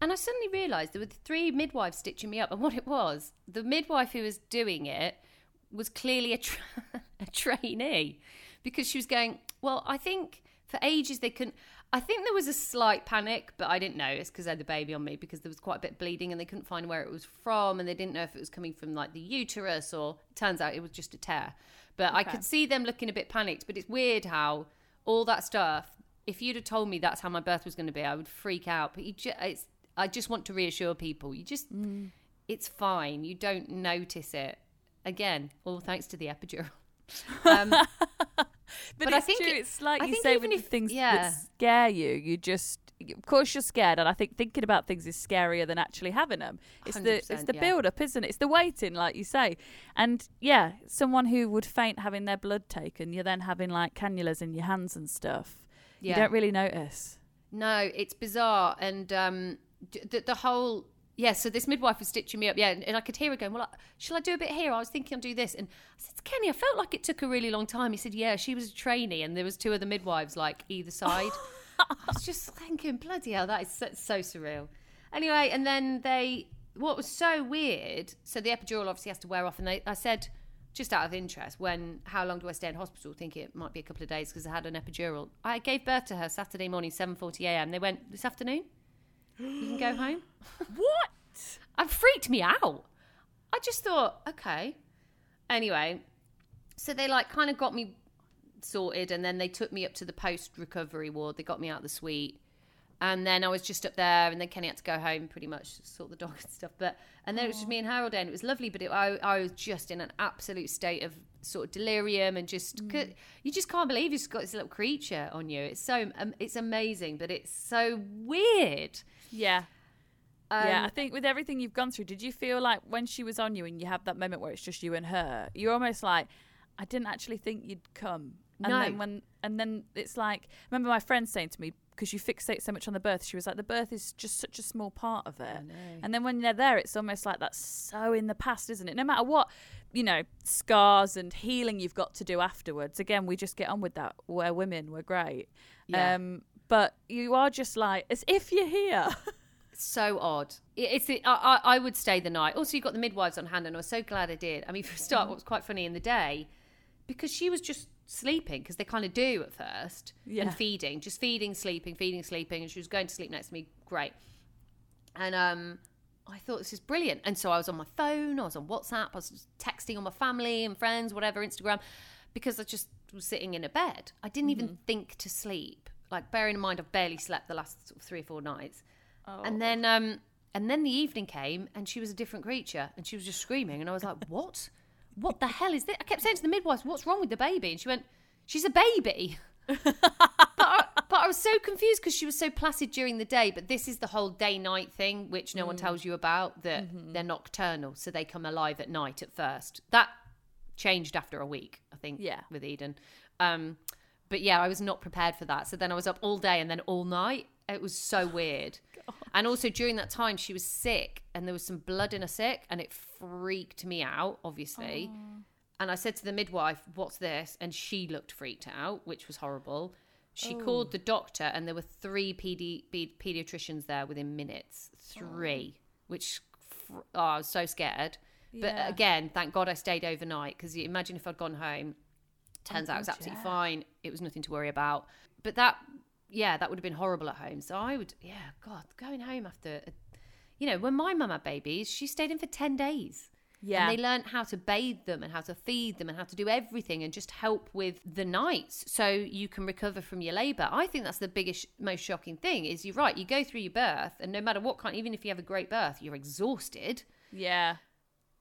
And I suddenly realised there were three midwives stitching me up, and what it was, the midwife who was doing it was clearly a, tra- a trainee because she was going, Well, I think for ages they couldn't. I think there was a slight panic, but I didn't notice because I had the baby on me because there was quite a bit of bleeding and they couldn't find where it was from and they didn't know if it was coming from like the uterus or turns out it was just a tear. But I could see them looking a bit panicked. But it's weird how all that stuff, if you'd have told me that's how my birth was going to be, I would freak out. But you just, it's, I just want to reassure people. You just, it's fine. You don't notice it. Again, all thanks to the epidural. Um, But, But I think true. it- it's like I you say even if- things yeah. that scare you. You just, of course, you're scared, and I think thinking about things is scarier than actually having them. It's the it's the yeah. build up, isn't it? It's the waiting, like you say. And yeah, someone who would faint having their blood taken, you're then having like cannulas in your hands and stuff. You don't really notice. No, it's bizarre, and um, the, the whole yeah. So this midwife was stitching me up, yeah, and, and I could hear her going, "Well, I- shall I do a bit here?" I was thinking I'll do this, and I said, to "Kenny, I felt like it took a really long time." He said, "Yeah, she was a trainee, and there was two other midwives like either side." I was just thinking, "Bloody hell, that is so, so surreal." Anyway, and then they, what was so weird? So the epidural obviously has to wear off, and they, I said. Just out of interest, when how long do I stay in hospital? Think it might be a couple of days because I had an epidural. I gave birth to her Saturday morning, seven forty a.m. They went this afternoon. You can go home. What? It freaked me out. I just thought, okay. Anyway, so they like kind of got me sorted, and then they took me up to the post recovery ward. They got me out of the suite, And then I was just up there, and then Kenny had to go home, pretty much sort the dog and stuff. But and then it was just me and Harold, and it was lovely. But it, I, I was just in an absolute state of sort of delirium, and just you just can't believe you've got this little creature on you. It's so um, it's amazing, but it's so weird. Yeah. yeah, Um, I think with everything you've gone through, did you feel like when she was on you and you have that moment where it's just you and her, you're almost like, I didn't actually think you'd come. And No. then when and then it's like remember my friend saying to me, because you fixate so much on the birth, she was like, The birth is just such a small part of it. And then when they're there, it's almost like that's so in the past, isn't it? No matter what, you know, scars and healing you've got to do afterwards. Again, we just get on with that. We're women, we're great. Yeah. Um, but you are just like as if you're here. so odd. It's the, I, I I would stay the night. Also, you've got the midwives on hand, and I was so glad I did. I mean, for a start, what was quite funny in the day, because she was just sleeping, because they kind of do at first, Yeah. and feeding, just feeding, sleeping, feeding, sleeping, and she was going to sleep next to me. Great. And um, I thought this is brilliant. And so I was on my phone, I was on WhatsApp, I was texting all my family and friends, whatever, Instagram, because I just was sitting in a bed. I didn't even think to sleep. Like bearing in mind, I've barely slept the last sort of three or four nights. And then um and then the evening came and she was a different creature and she was just screaming and I was like, What? What the hell is this? I kept saying to the midwife, What's wrong with the baby? And she went, She's a baby. but, I, but I was so confused because she was so placid during the day. But this is the whole day night thing, which no one tells you about, that they're nocturnal. So they come alive at night at first. That changed after a week, I think, Yeah. with Eden. Um, but yeah, I was not prepared for that. So then I was up all day and then all night. It was so weird. And also during that time, she was sick and there was some blood in her sick and it freaked me out, obviously. And I said to the midwife, What's this? And she looked freaked out, which was horrible. She called the doctor and there were three pedi- pe- pediatricians there within minutes. Three, which fr- oh, I was so scared. But again, thank God I stayed overnight because imagine if I'd gone home. Turns out it was absolutely yeah. fine. It was nothing to worry about. But that, yeah, that would have been horrible at home. So I would, yeah, God, going home after, a, you know, when my mum had babies, she stayed in for 10 days. Yeah. And they learned how to bathe them and how to feed them and how to do everything and just help with the nights so you can recover from your labour. I think that's the biggest, most shocking thing is you're right, you go through your birth and no matter what kind, even if you have a great birth, you're exhausted yeah.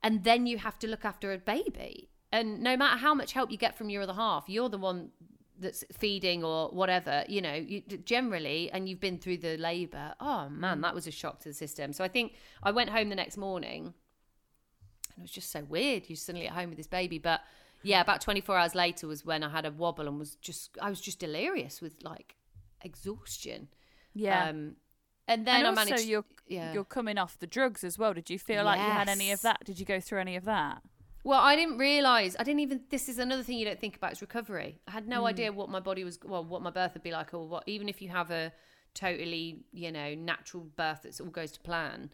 and then you have to look after a baby. And no matter how much help you get from your other half, you're the one that's feeding or whatever, you know, you, generally, and you've been through the labour. Oh man, that was a shock to the system. So I think I went home the next morning and it was just so weird. You're suddenly at home with this baby. But yeah, about 24 hours later was when I had a wobble and was just, I was just delirious with like exhaustion. Yeah. Um, and then and I also managed. you're yeah. you're coming off the drugs as well. Did you feel like you had any of that? Did you go through any of that? Well, I didn't realize. I didn't even. This is another thing you don't think about is recovery. I had no idea what my body was. Well, what my birth would be like, or what. Even if you have a totally, you know, natural birth that all goes to plan.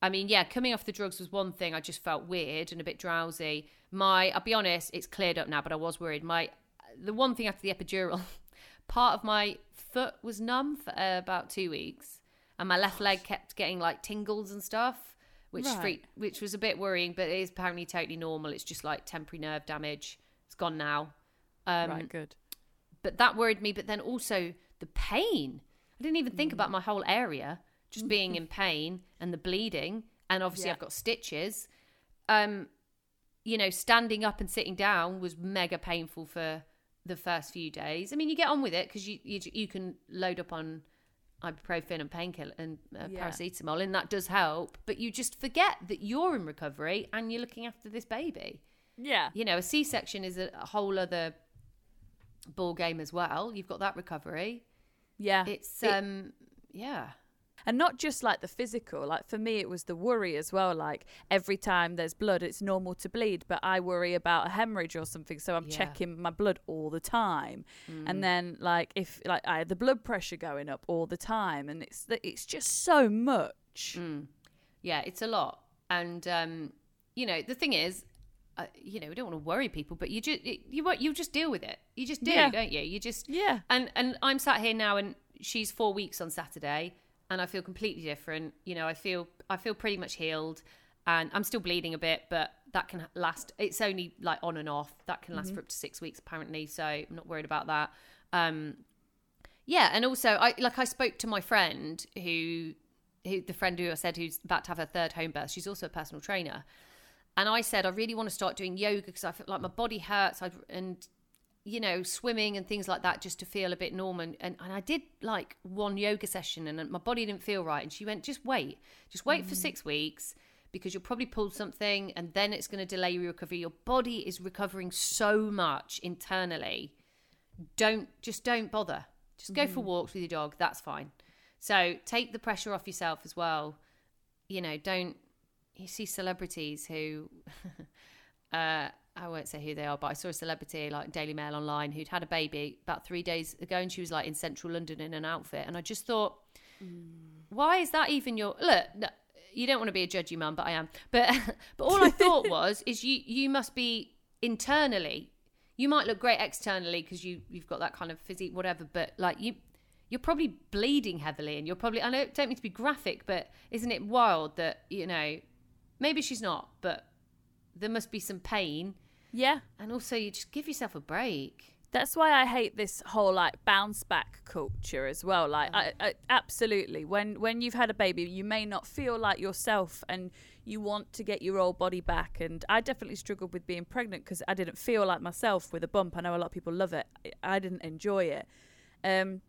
I mean, yeah, coming off the drugs was one thing. I just felt weird and a bit drowsy. My, I'll be honest, it's cleared up now, but I was worried. My, the one thing after the epidural, part of my foot was numb for uh, about two weeks, and my left leg kept getting like tingles and stuff, which Right. freaked, which was a bit worrying. But it is apparently totally normal. It's just like temporary nerve damage. It's gone now. Um, right, good. but that worried me. But then also the pain. I didn't even Mm. think about my whole area just being in pain and the bleeding, and obviously Yeah. I've got stitches. Um, you know, standing up and sitting down was mega painful for the first few days. I mean, you get on with it because you, you you can load up on ibuprofen and painkiller and uh, Yeah. paracetamol, and that does help. But you just forget that you're in recovery and you're looking after this baby Yeah. you know, a C section is a, a whole other ball game as well. You've got that recovery. Yeah. It's It- um yeah. And not just like the physical like for me it was the worry as well like every time there's blood it's normal to bleed but i worry about a hemorrhage or something so i'm Yeah. checking my blood all the time and then like if like i had the blood pressure going up all the time and it's it's just so much Yeah, it's a lot. And um you know, the thing is uh, you know, we don't want to worry people, but you just you what you just deal with it. You just do, Yeah. don't you? You just Yeah. And and I'm sat here now, and she's four weeks on Saturday, and I feel completely different. You know, I feel I feel pretty much healed, and I'm still bleeding a bit, but that can last. It's only like on and off. That can last for up to six weeks apparently, so I'm not worried about that. Um, Yeah, and also I like I spoke to my friend who who the friend who I said who's about to have her third home birth. She's also a personal trainer. And I said I really want to start doing yoga because I feel like my body hurts I'd, and you know swimming and things like that just to feel a bit normal. And, and, and I did like one yoga session and my body didn't feel right. And she went just wait. Just wait for 6 weeks because you'll probably pull something and then it's going to delay your recovery. Your body is recovering so much internally. Don't just don't bother. Just go for walks with your dog. That's fine. So take the pressure off yourself as well. You know don't you see celebrities who uh I won't say who they are, but I saw a celebrity like Daily Mail online who'd had a baby about three days ago, and she was like in central London in an outfit, and I just thought, mm. why is that even your look? no, You don't want to be a judgy mum, but I am. But but all I thought was, is you you must be internally. You might look great externally because you you've got that kind of physique, whatever. But like you, you're probably bleeding heavily, and you're probably. I know, don't mean to be graphic, but isn't it wild that you know, maybe she's not, but there must be some pain, Yeah. and also you just give yourself a break. That's why I hate this whole like bounce back culture as well. Like, I, I, absolutely, when when you've had a baby, you may not feel like yourself, and you want to get your old body back. And I definitely struggled with being pregnant because I didn't feel like myself with a bump. I know a lot of people love it. I- I didn't enjoy it. Um,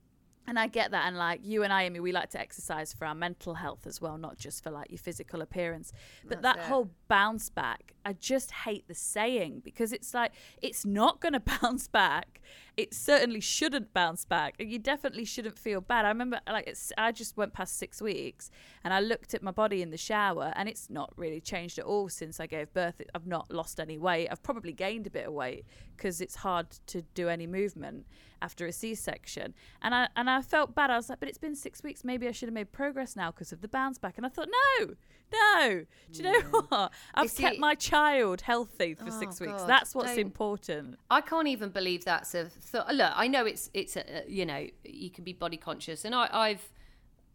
and I get that. And like you and I, Amy, we like to exercise for our mental health as well, not just for like your physical appearance. But that whole bounce back, I just hate the saying because it's like, it's not going to bounce back. It certainly shouldn't bounce back. And you definitely shouldn't feel bad. I remember like it's, I just went past six weeks and I looked at my body in the shower and it's not really changed at all since I gave birth. I've not lost any weight. I've probably gained a bit of weight because it's hard to do any movement after a C-section. And I and I felt bad. I was like, but it's been six weeks. Maybe I should have made progress now because of the bounce back. And I thought, no, no. Do you know mm. what? I've see- kept my child healthy for Oh, six weeks. God, That's what's important. I can't even believe that's a thought. Look, I know it's it's a, you know you can be body conscious, and I, I've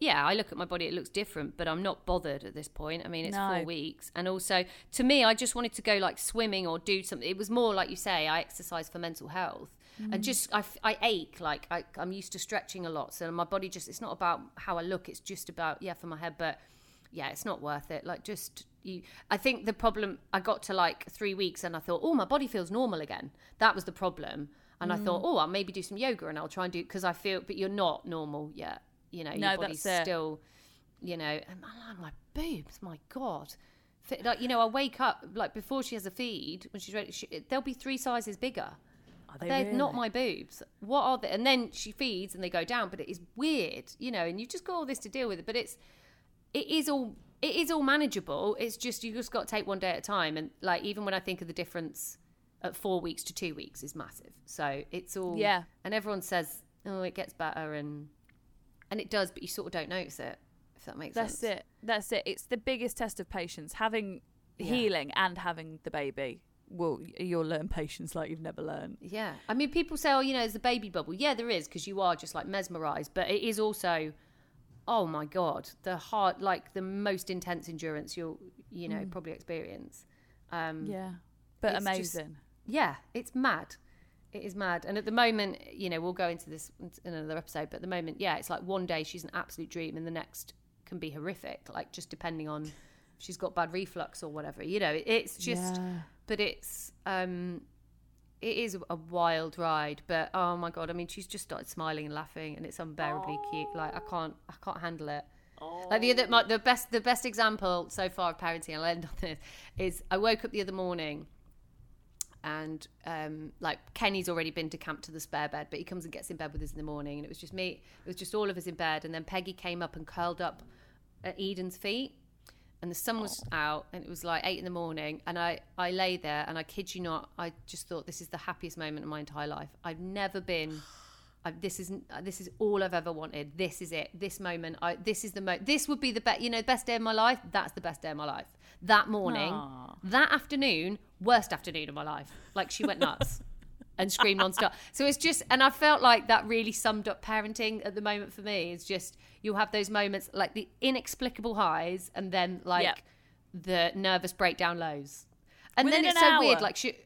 yeah, I look at my body; it looks different, but I'm not bothered at this point. I mean, it's No. four weeks, and also to me, I just wanted to go like swimming or do something. It was more like you say, I exercise for mental health, and mm. just I, I ache like I, I'm used to stretching a lot, so my body just it's not about how I look; it's just about yeah for my head, but yeah, it's not worth it. Like just you I think the problem I got to like 3 weeks and I thought, "Oh, my body feels normal again." That was the problem. And I thought, mm. "Oh, I'll maybe do some yoga and I'll try and do because I feel but you're not normal yet. You know, No, your body's still you know, and my, my boobs, my god. Like you know, I wake up like before she has a feed when she's ready. She, they'll be three sizes bigger. They They're not my boobs. What are they? And then she feeds and they go down, but it is weird, you know. And you just got all this to deal with. But it's it is all it is all manageable. It's just you just got to take one day at a time. And like even when I think of the difference at four weeks to two weeks is massive. So it's all Yeah. And everyone says, oh, it gets better, and and it does, but you sort of don't notice it. If that makes That's sense. That's it. That's it. It's the biggest test of patience. Having healing and having the baby. Well, you'll learn patience like you've never learned. Yeah. I mean, people say, oh, you know, there's a baby bubble. Yeah, there is, because you are just like mesmerized. But it is also, oh my God, the hard, like the most intense endurance you'll, you know, probably experience. Um, Yeah. But It's just- amazing. yeah, it's mad. It is mad. And at the moment, you know, we'll go into this in another episode, but at the moment, yeah, it's like one day she's an absolute dream and the next can be horrific, like just depending on she's got bad reflux or whatever. You know, it's just, Yeah. But it's, um, it is a wild ride, but oh my god! I mean, she's just started smiling and laughing, and it's unbearably cute. Like I can't, I can't handle it. Like the other, my, the best, the best example so far of parenting, I'll end on this, is I woke up the other morning and um, like Kenny's already been to camp to the spare bed, but he comes and gets in bed with us in the morning, and it was just me. It was just all of us in bed, and then Peggy came up and curled up at Eden's feet, and the sun was out, and it was like eight in the morning, and I I lay there, and I kid you not, I just thought this is the happiest moment of my entire life. I've never been. I, this is this is all I've ever wanted. This is it. This moment. I this is the mo. This would be the best. You know, best day of my life. That's the best day of my life. That morning, Aw. that afternoon, worst afternoon of my life. Like she went nuts and screamed nonstop. So it's just, and I felt like that really summed up parenting at the moment for me. It's just you'll have those moments like the inexplicable highs, and then like Yep. the nervous breakdown lows, and Within then it's so weird. Like she,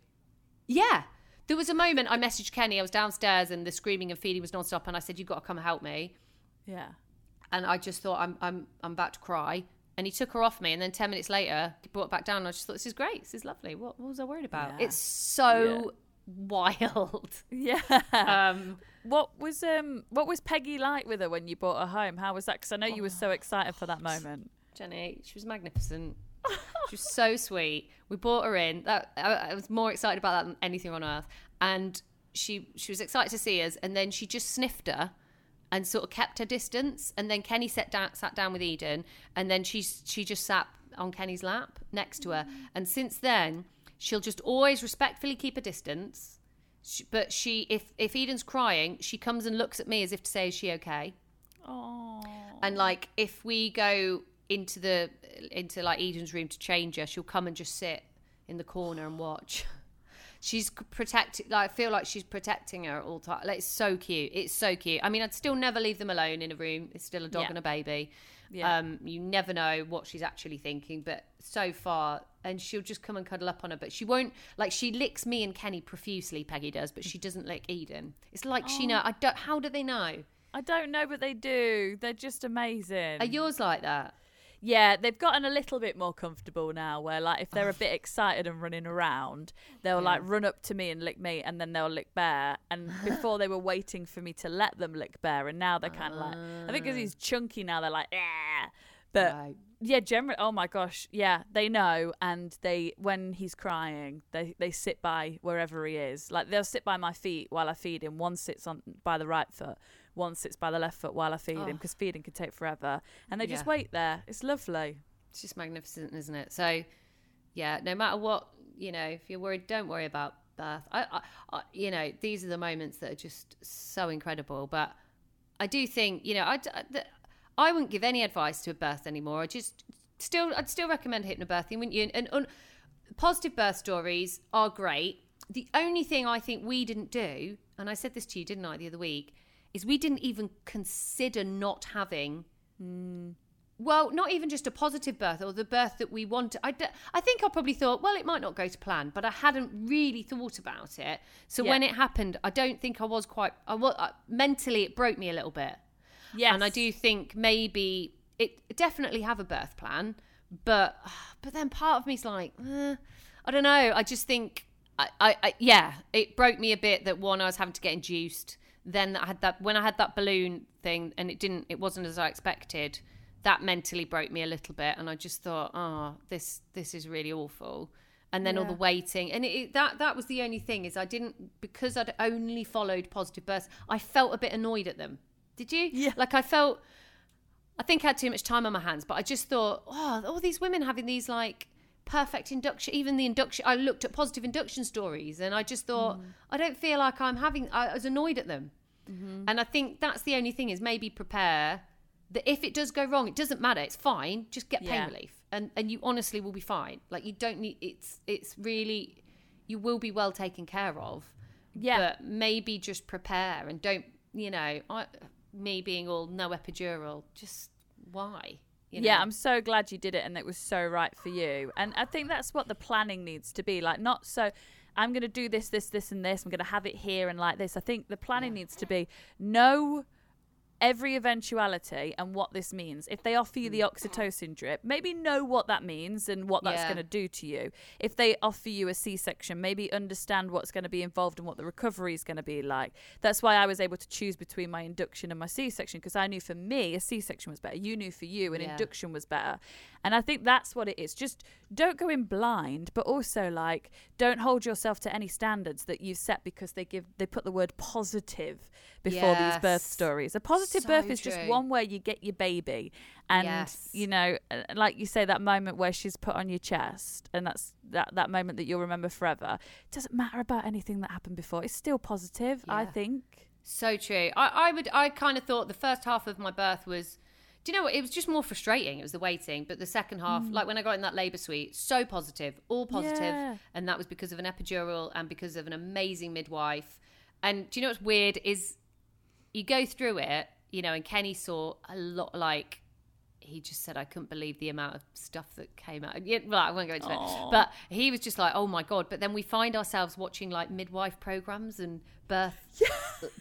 yeah, There was a moment I messaged Kenny. I was downstairs and the screaming and feeding was non-stop, and I said, "You've got to come help me." Yeah. And I just thought, "I'm I'm I'm about to cry." And he took her off me, and then ten minutes later, he brought it back down. And I just thought, "This is great. This is lovely. What, what was I worried about?" Yeah. It's so wild. Yeah. Um, what was um what was Peggy like with her when you brought her home? How was that? Because I know you were so excited for that moment. Jenny, she was magnificent. she was so sweet. We brought her in. That I, I was more excited about that than anything on earth. And she she was excited to see us. And then she just sniffed her and sort of kept her distance. And then Kenny sat down sat down with Eden. And then she she just sat on Kenny's lap next to her. And since then, she'll just always respectfully keep a distance. She, but she, if if Eden's crying, she comes and looks at me as if to say, "Is she okay?" Oh. And like if we go into the into like Eden's room to change her, she'll come and just sit in the corner and watch. She's protecting. Like I feel like she's protecting her at all time. Like it's so cute. It's so cute. I mean, I'd still never leave them alone in a room. It's still a dog Yeah. and a baby. Yeah. Um, you never know what she's actually thinking, but so far, and she'll just come and cuddle up on her. But she won't like she licks me and Kenny profusely. Peggy does, but she doesn't lick Eden. It's like she know. I don't. How do they know? I don't know, but they do. They're just amazing. Are yours like that? Yeah, they've gotten a little bit more comfortable now. Where like if they're a bit excited and running around, they'll like run up to me and lick me, and then they'll lick Bear. And before they were waiting for me to let them lick Bear, and now they're kind of like I think because he's ah. chunky now, they're like yeah. But Right. yeah, generally, oh my gosh, yeah, they know, and they when he's crying, they they sit by wherever he is. Like they'll sit by my feet while I feed him. One sits on by the right foot, one sits by the left foot while I feed him Oh. because feeding can take forever, and they just wait there. It's lovely. It's just magnificent, isn't it? So, yeah, no matter what, you know, if you're worried, don't worry about birth. I, I, I you know, these are the moments that are just so incredible. But I do think, you know, I, uh, th- I wouldn't give any advice to a birth anymore. I just still, I'd still recommend hypnobirthing, wouldn't you? And, and, positive birth stories are great. The only thing I think we didn't do, and I said this to you, didn't I, the other week, is we didn't even consider not having well, not even just a positive birth or the birth that we wanted. I, d- I think I probably thought, well, it might not go to plan, but I hadn't really thought about it. So Yeah. when it happened, I don't think I was quite. I was uh, mentally, it broke me a little bit. Yes. and I do think maybe it definitely have a birth plan, but but then part of me's like, eh, I don't know. I just think, I, I, I yeah, it broke me a bit that one I was having to get induced. Then I had that when I had that balloon thing, and it didn't. It wasn't as I expected. That mentally broke me a little bit, and I just thought, oh, this this is really awful. And then all the waiting, and it, that that was the only thing is I didn't because I'd only followed positive births. I felt a bit annoyed at them. Did you? Yeah. Like I felt I think I had too much time on my hands, but I just thought, oh, all these women having these like perfect induction, even the induction. I looked at positive induction stories and I just thought, mm. I don't feel like I'm having, I was annoyed at them. Mm-hmm. And I think that's the only thing is maybe prepare that if it does go wrong, it doesn't matter. It's fine. Just get pain Yeah. relief and, and you honestly will be fine. Like you don't need, it's, it's really, you will be well taken care of. Yeah. But maybe just prepare and don't, you know, I, me being all no epidural, just why? You Yeah. I'm so glad you did it and it was so right for you. And I think that's what the planning needs to be. Like not so I'm going to do this this this and this. I'm going to have it here and like this. I think the planning needs to be know every eventuality and what this means. If they offer you the mm. oxytocin drip, maybe know what that means and what that's Yeah. going to do to you. If they offer you a C-section, maybe understand what's going to be involved and what the recovery is going to be like. That's why I was able to choose between my induction and my C-section because I knew for me a C-section was better. You knew for you an Yeah. induction was better. And I think that's what it is. Just don't go in blind, but also like don't hold yourself to any standards that you've set because they give they put the word positive before these birth stories. A positive So birth is just one where you get your baby and Yes. you know uh, like you say that moment where she's put on your chest and that's that that moment that you'll remember forever. It doesn't matter about anything that happened before. It's still positive, I think. So true. I, I would. I kind of thought the first half of my birth was. Do you know what? It was just more frustrating. It was the waiting, but the second half, mm. like when I got in that labour suite, so positive, all positive, Yeah. and that was because of an epidural and because of an amazing midwife. And do you know what's weird is you go through it, you know, and Kenny saw a lot like he just said I couldn't believe the amount of stuff that came out. Yeah, well, I won't go into it, but he was just like, "Oh my god!" But then we find ourselves watching like midwife programs and birth,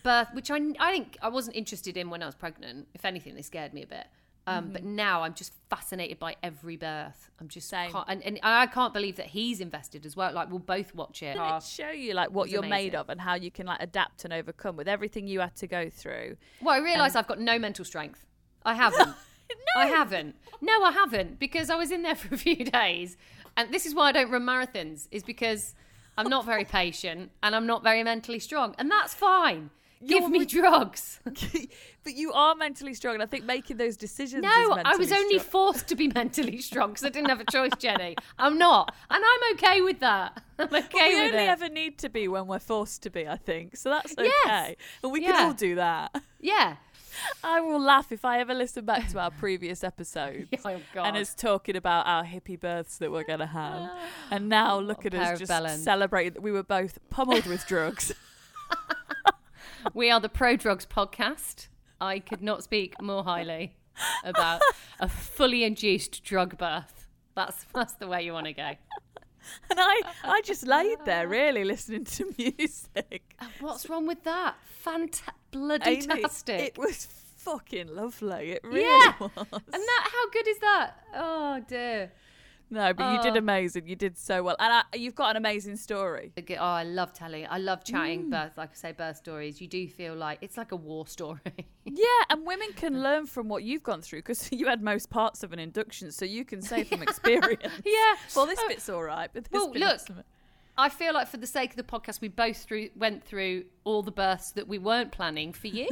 birth, which I I think I wasn't interested in when I was pregnant. If anything, they scared me a bit. Um, But now I'm just fascinated by every birth. I'm just Same. can't- and, and I can't believe that he's invested as well. Like we'll both watch it. Doesn't it show you like what you're made of and how you can like adapt and overcome with everything you had to go through. Well, I realise I've got no mental strength. I haven't. No. I haven't. No, I haven't because I was in there for a few days, and this is why I don't run marathons. Is because I'm not very patient and I'm not very mentally strong, and that's fine. Give You're me with- drugs. but you are mentally strong, and I think making those decisions. No, I was only strong. forced to be mentally strong because I didn't have a choice, Jenny. I'm not, and I'm okay with that. I'm okay Well, we with only it. ever need to be when we're forced to be, I think. So that's okay. Yes. And we Yeah. can all do that. Yeah. I will laugh if I ever listen back to our previous episodes Oh, and us talking about our hippie births that we're going to have. And now look at us just celebrating that we were both pummeled with drugs. We are the Pro Drugs podcast. I could not speak more highly about a fully induced drug birth. That's that's the way you want to go. And I, I just laid there really listening to music. Uh, what's wrong with that? Fanta- bloody tastic. It was fucking lovely. It really yeah. was. And that how good is that? Oh dear. No, but you did Oh. amazing. You did so well. And I, you've got an amazing story. Oh, I love telling. I love chatting Mm. birth. Like I say, birth stories. You do feel like it's like a war story. Yeah, and women can learn from what you've gone through because you had most parts of an induction, so you can say from experience. yeah. Well, this Oh, bit's all right, but this Well, bit look, not. I feel like for the sake of the podcast, we both through went through all the births that we weren't planning for you.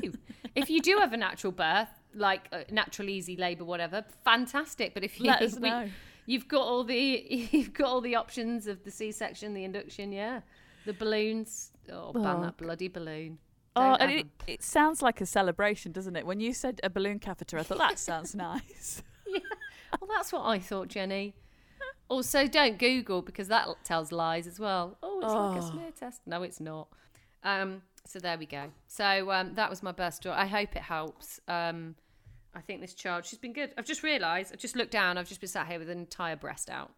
if you do have a natural birth, like a natural easy labour, whatever, fantastic. But if you, Let us we- know. You've got all the you've got all the options of the C-section, the induction, yeah, the balloons. Oh, ban that bloody balloon. Oh, Don't and have it, it sounds like a celebration, doesn't it? When you said a balloon catheter, I thought that sounds nice. yeah. Well, that's what I thought, Jenny. Also, don't Google because that tells lies as well. Oh, it's like a Oh. smear test. No, it's not. Um, so there we go. So um, that was my birth story. I hope it helps. Um, I think this child, she's been good. I've just realised, I've just looked down, I've just been sat here with an entire breast out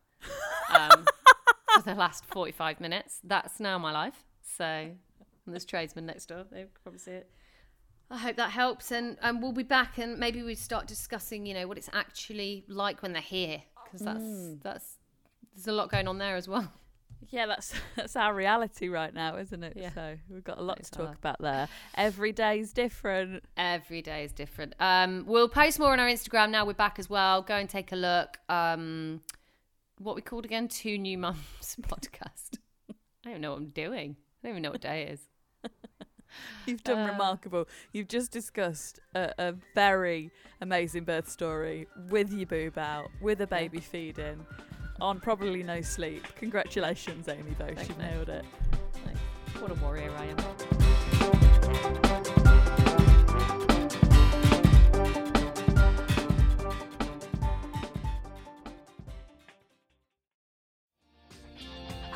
um, for the last 45 minutes. That's now my life. So, and there's tradesmen next door. They can probably see it. I hope that helps, and and we'll be back, and maybe we start discussing, you know, what it's actually like when they're here, because that's Mm. that's there's a lot going on there as well. Yeah, that's that's our reality right now, isn't it? Yeah. So we've got a lot It's to talk hard. about there. Every day is different. Every day is different. Um, we'll post more on our Instagram now. We're back as well. Go and take a look. Um, what we called again? Two New Mums podcast. I don't know what I'm doing. I don't even know what day it is. You've done Uh, remarkable. You've just discussed a, a very amazing birth story with your boob out, with a baby feeding, on probably no sleep. Congratulations, Amy. Thanks, You've nailed it. Like, what a warrior I am.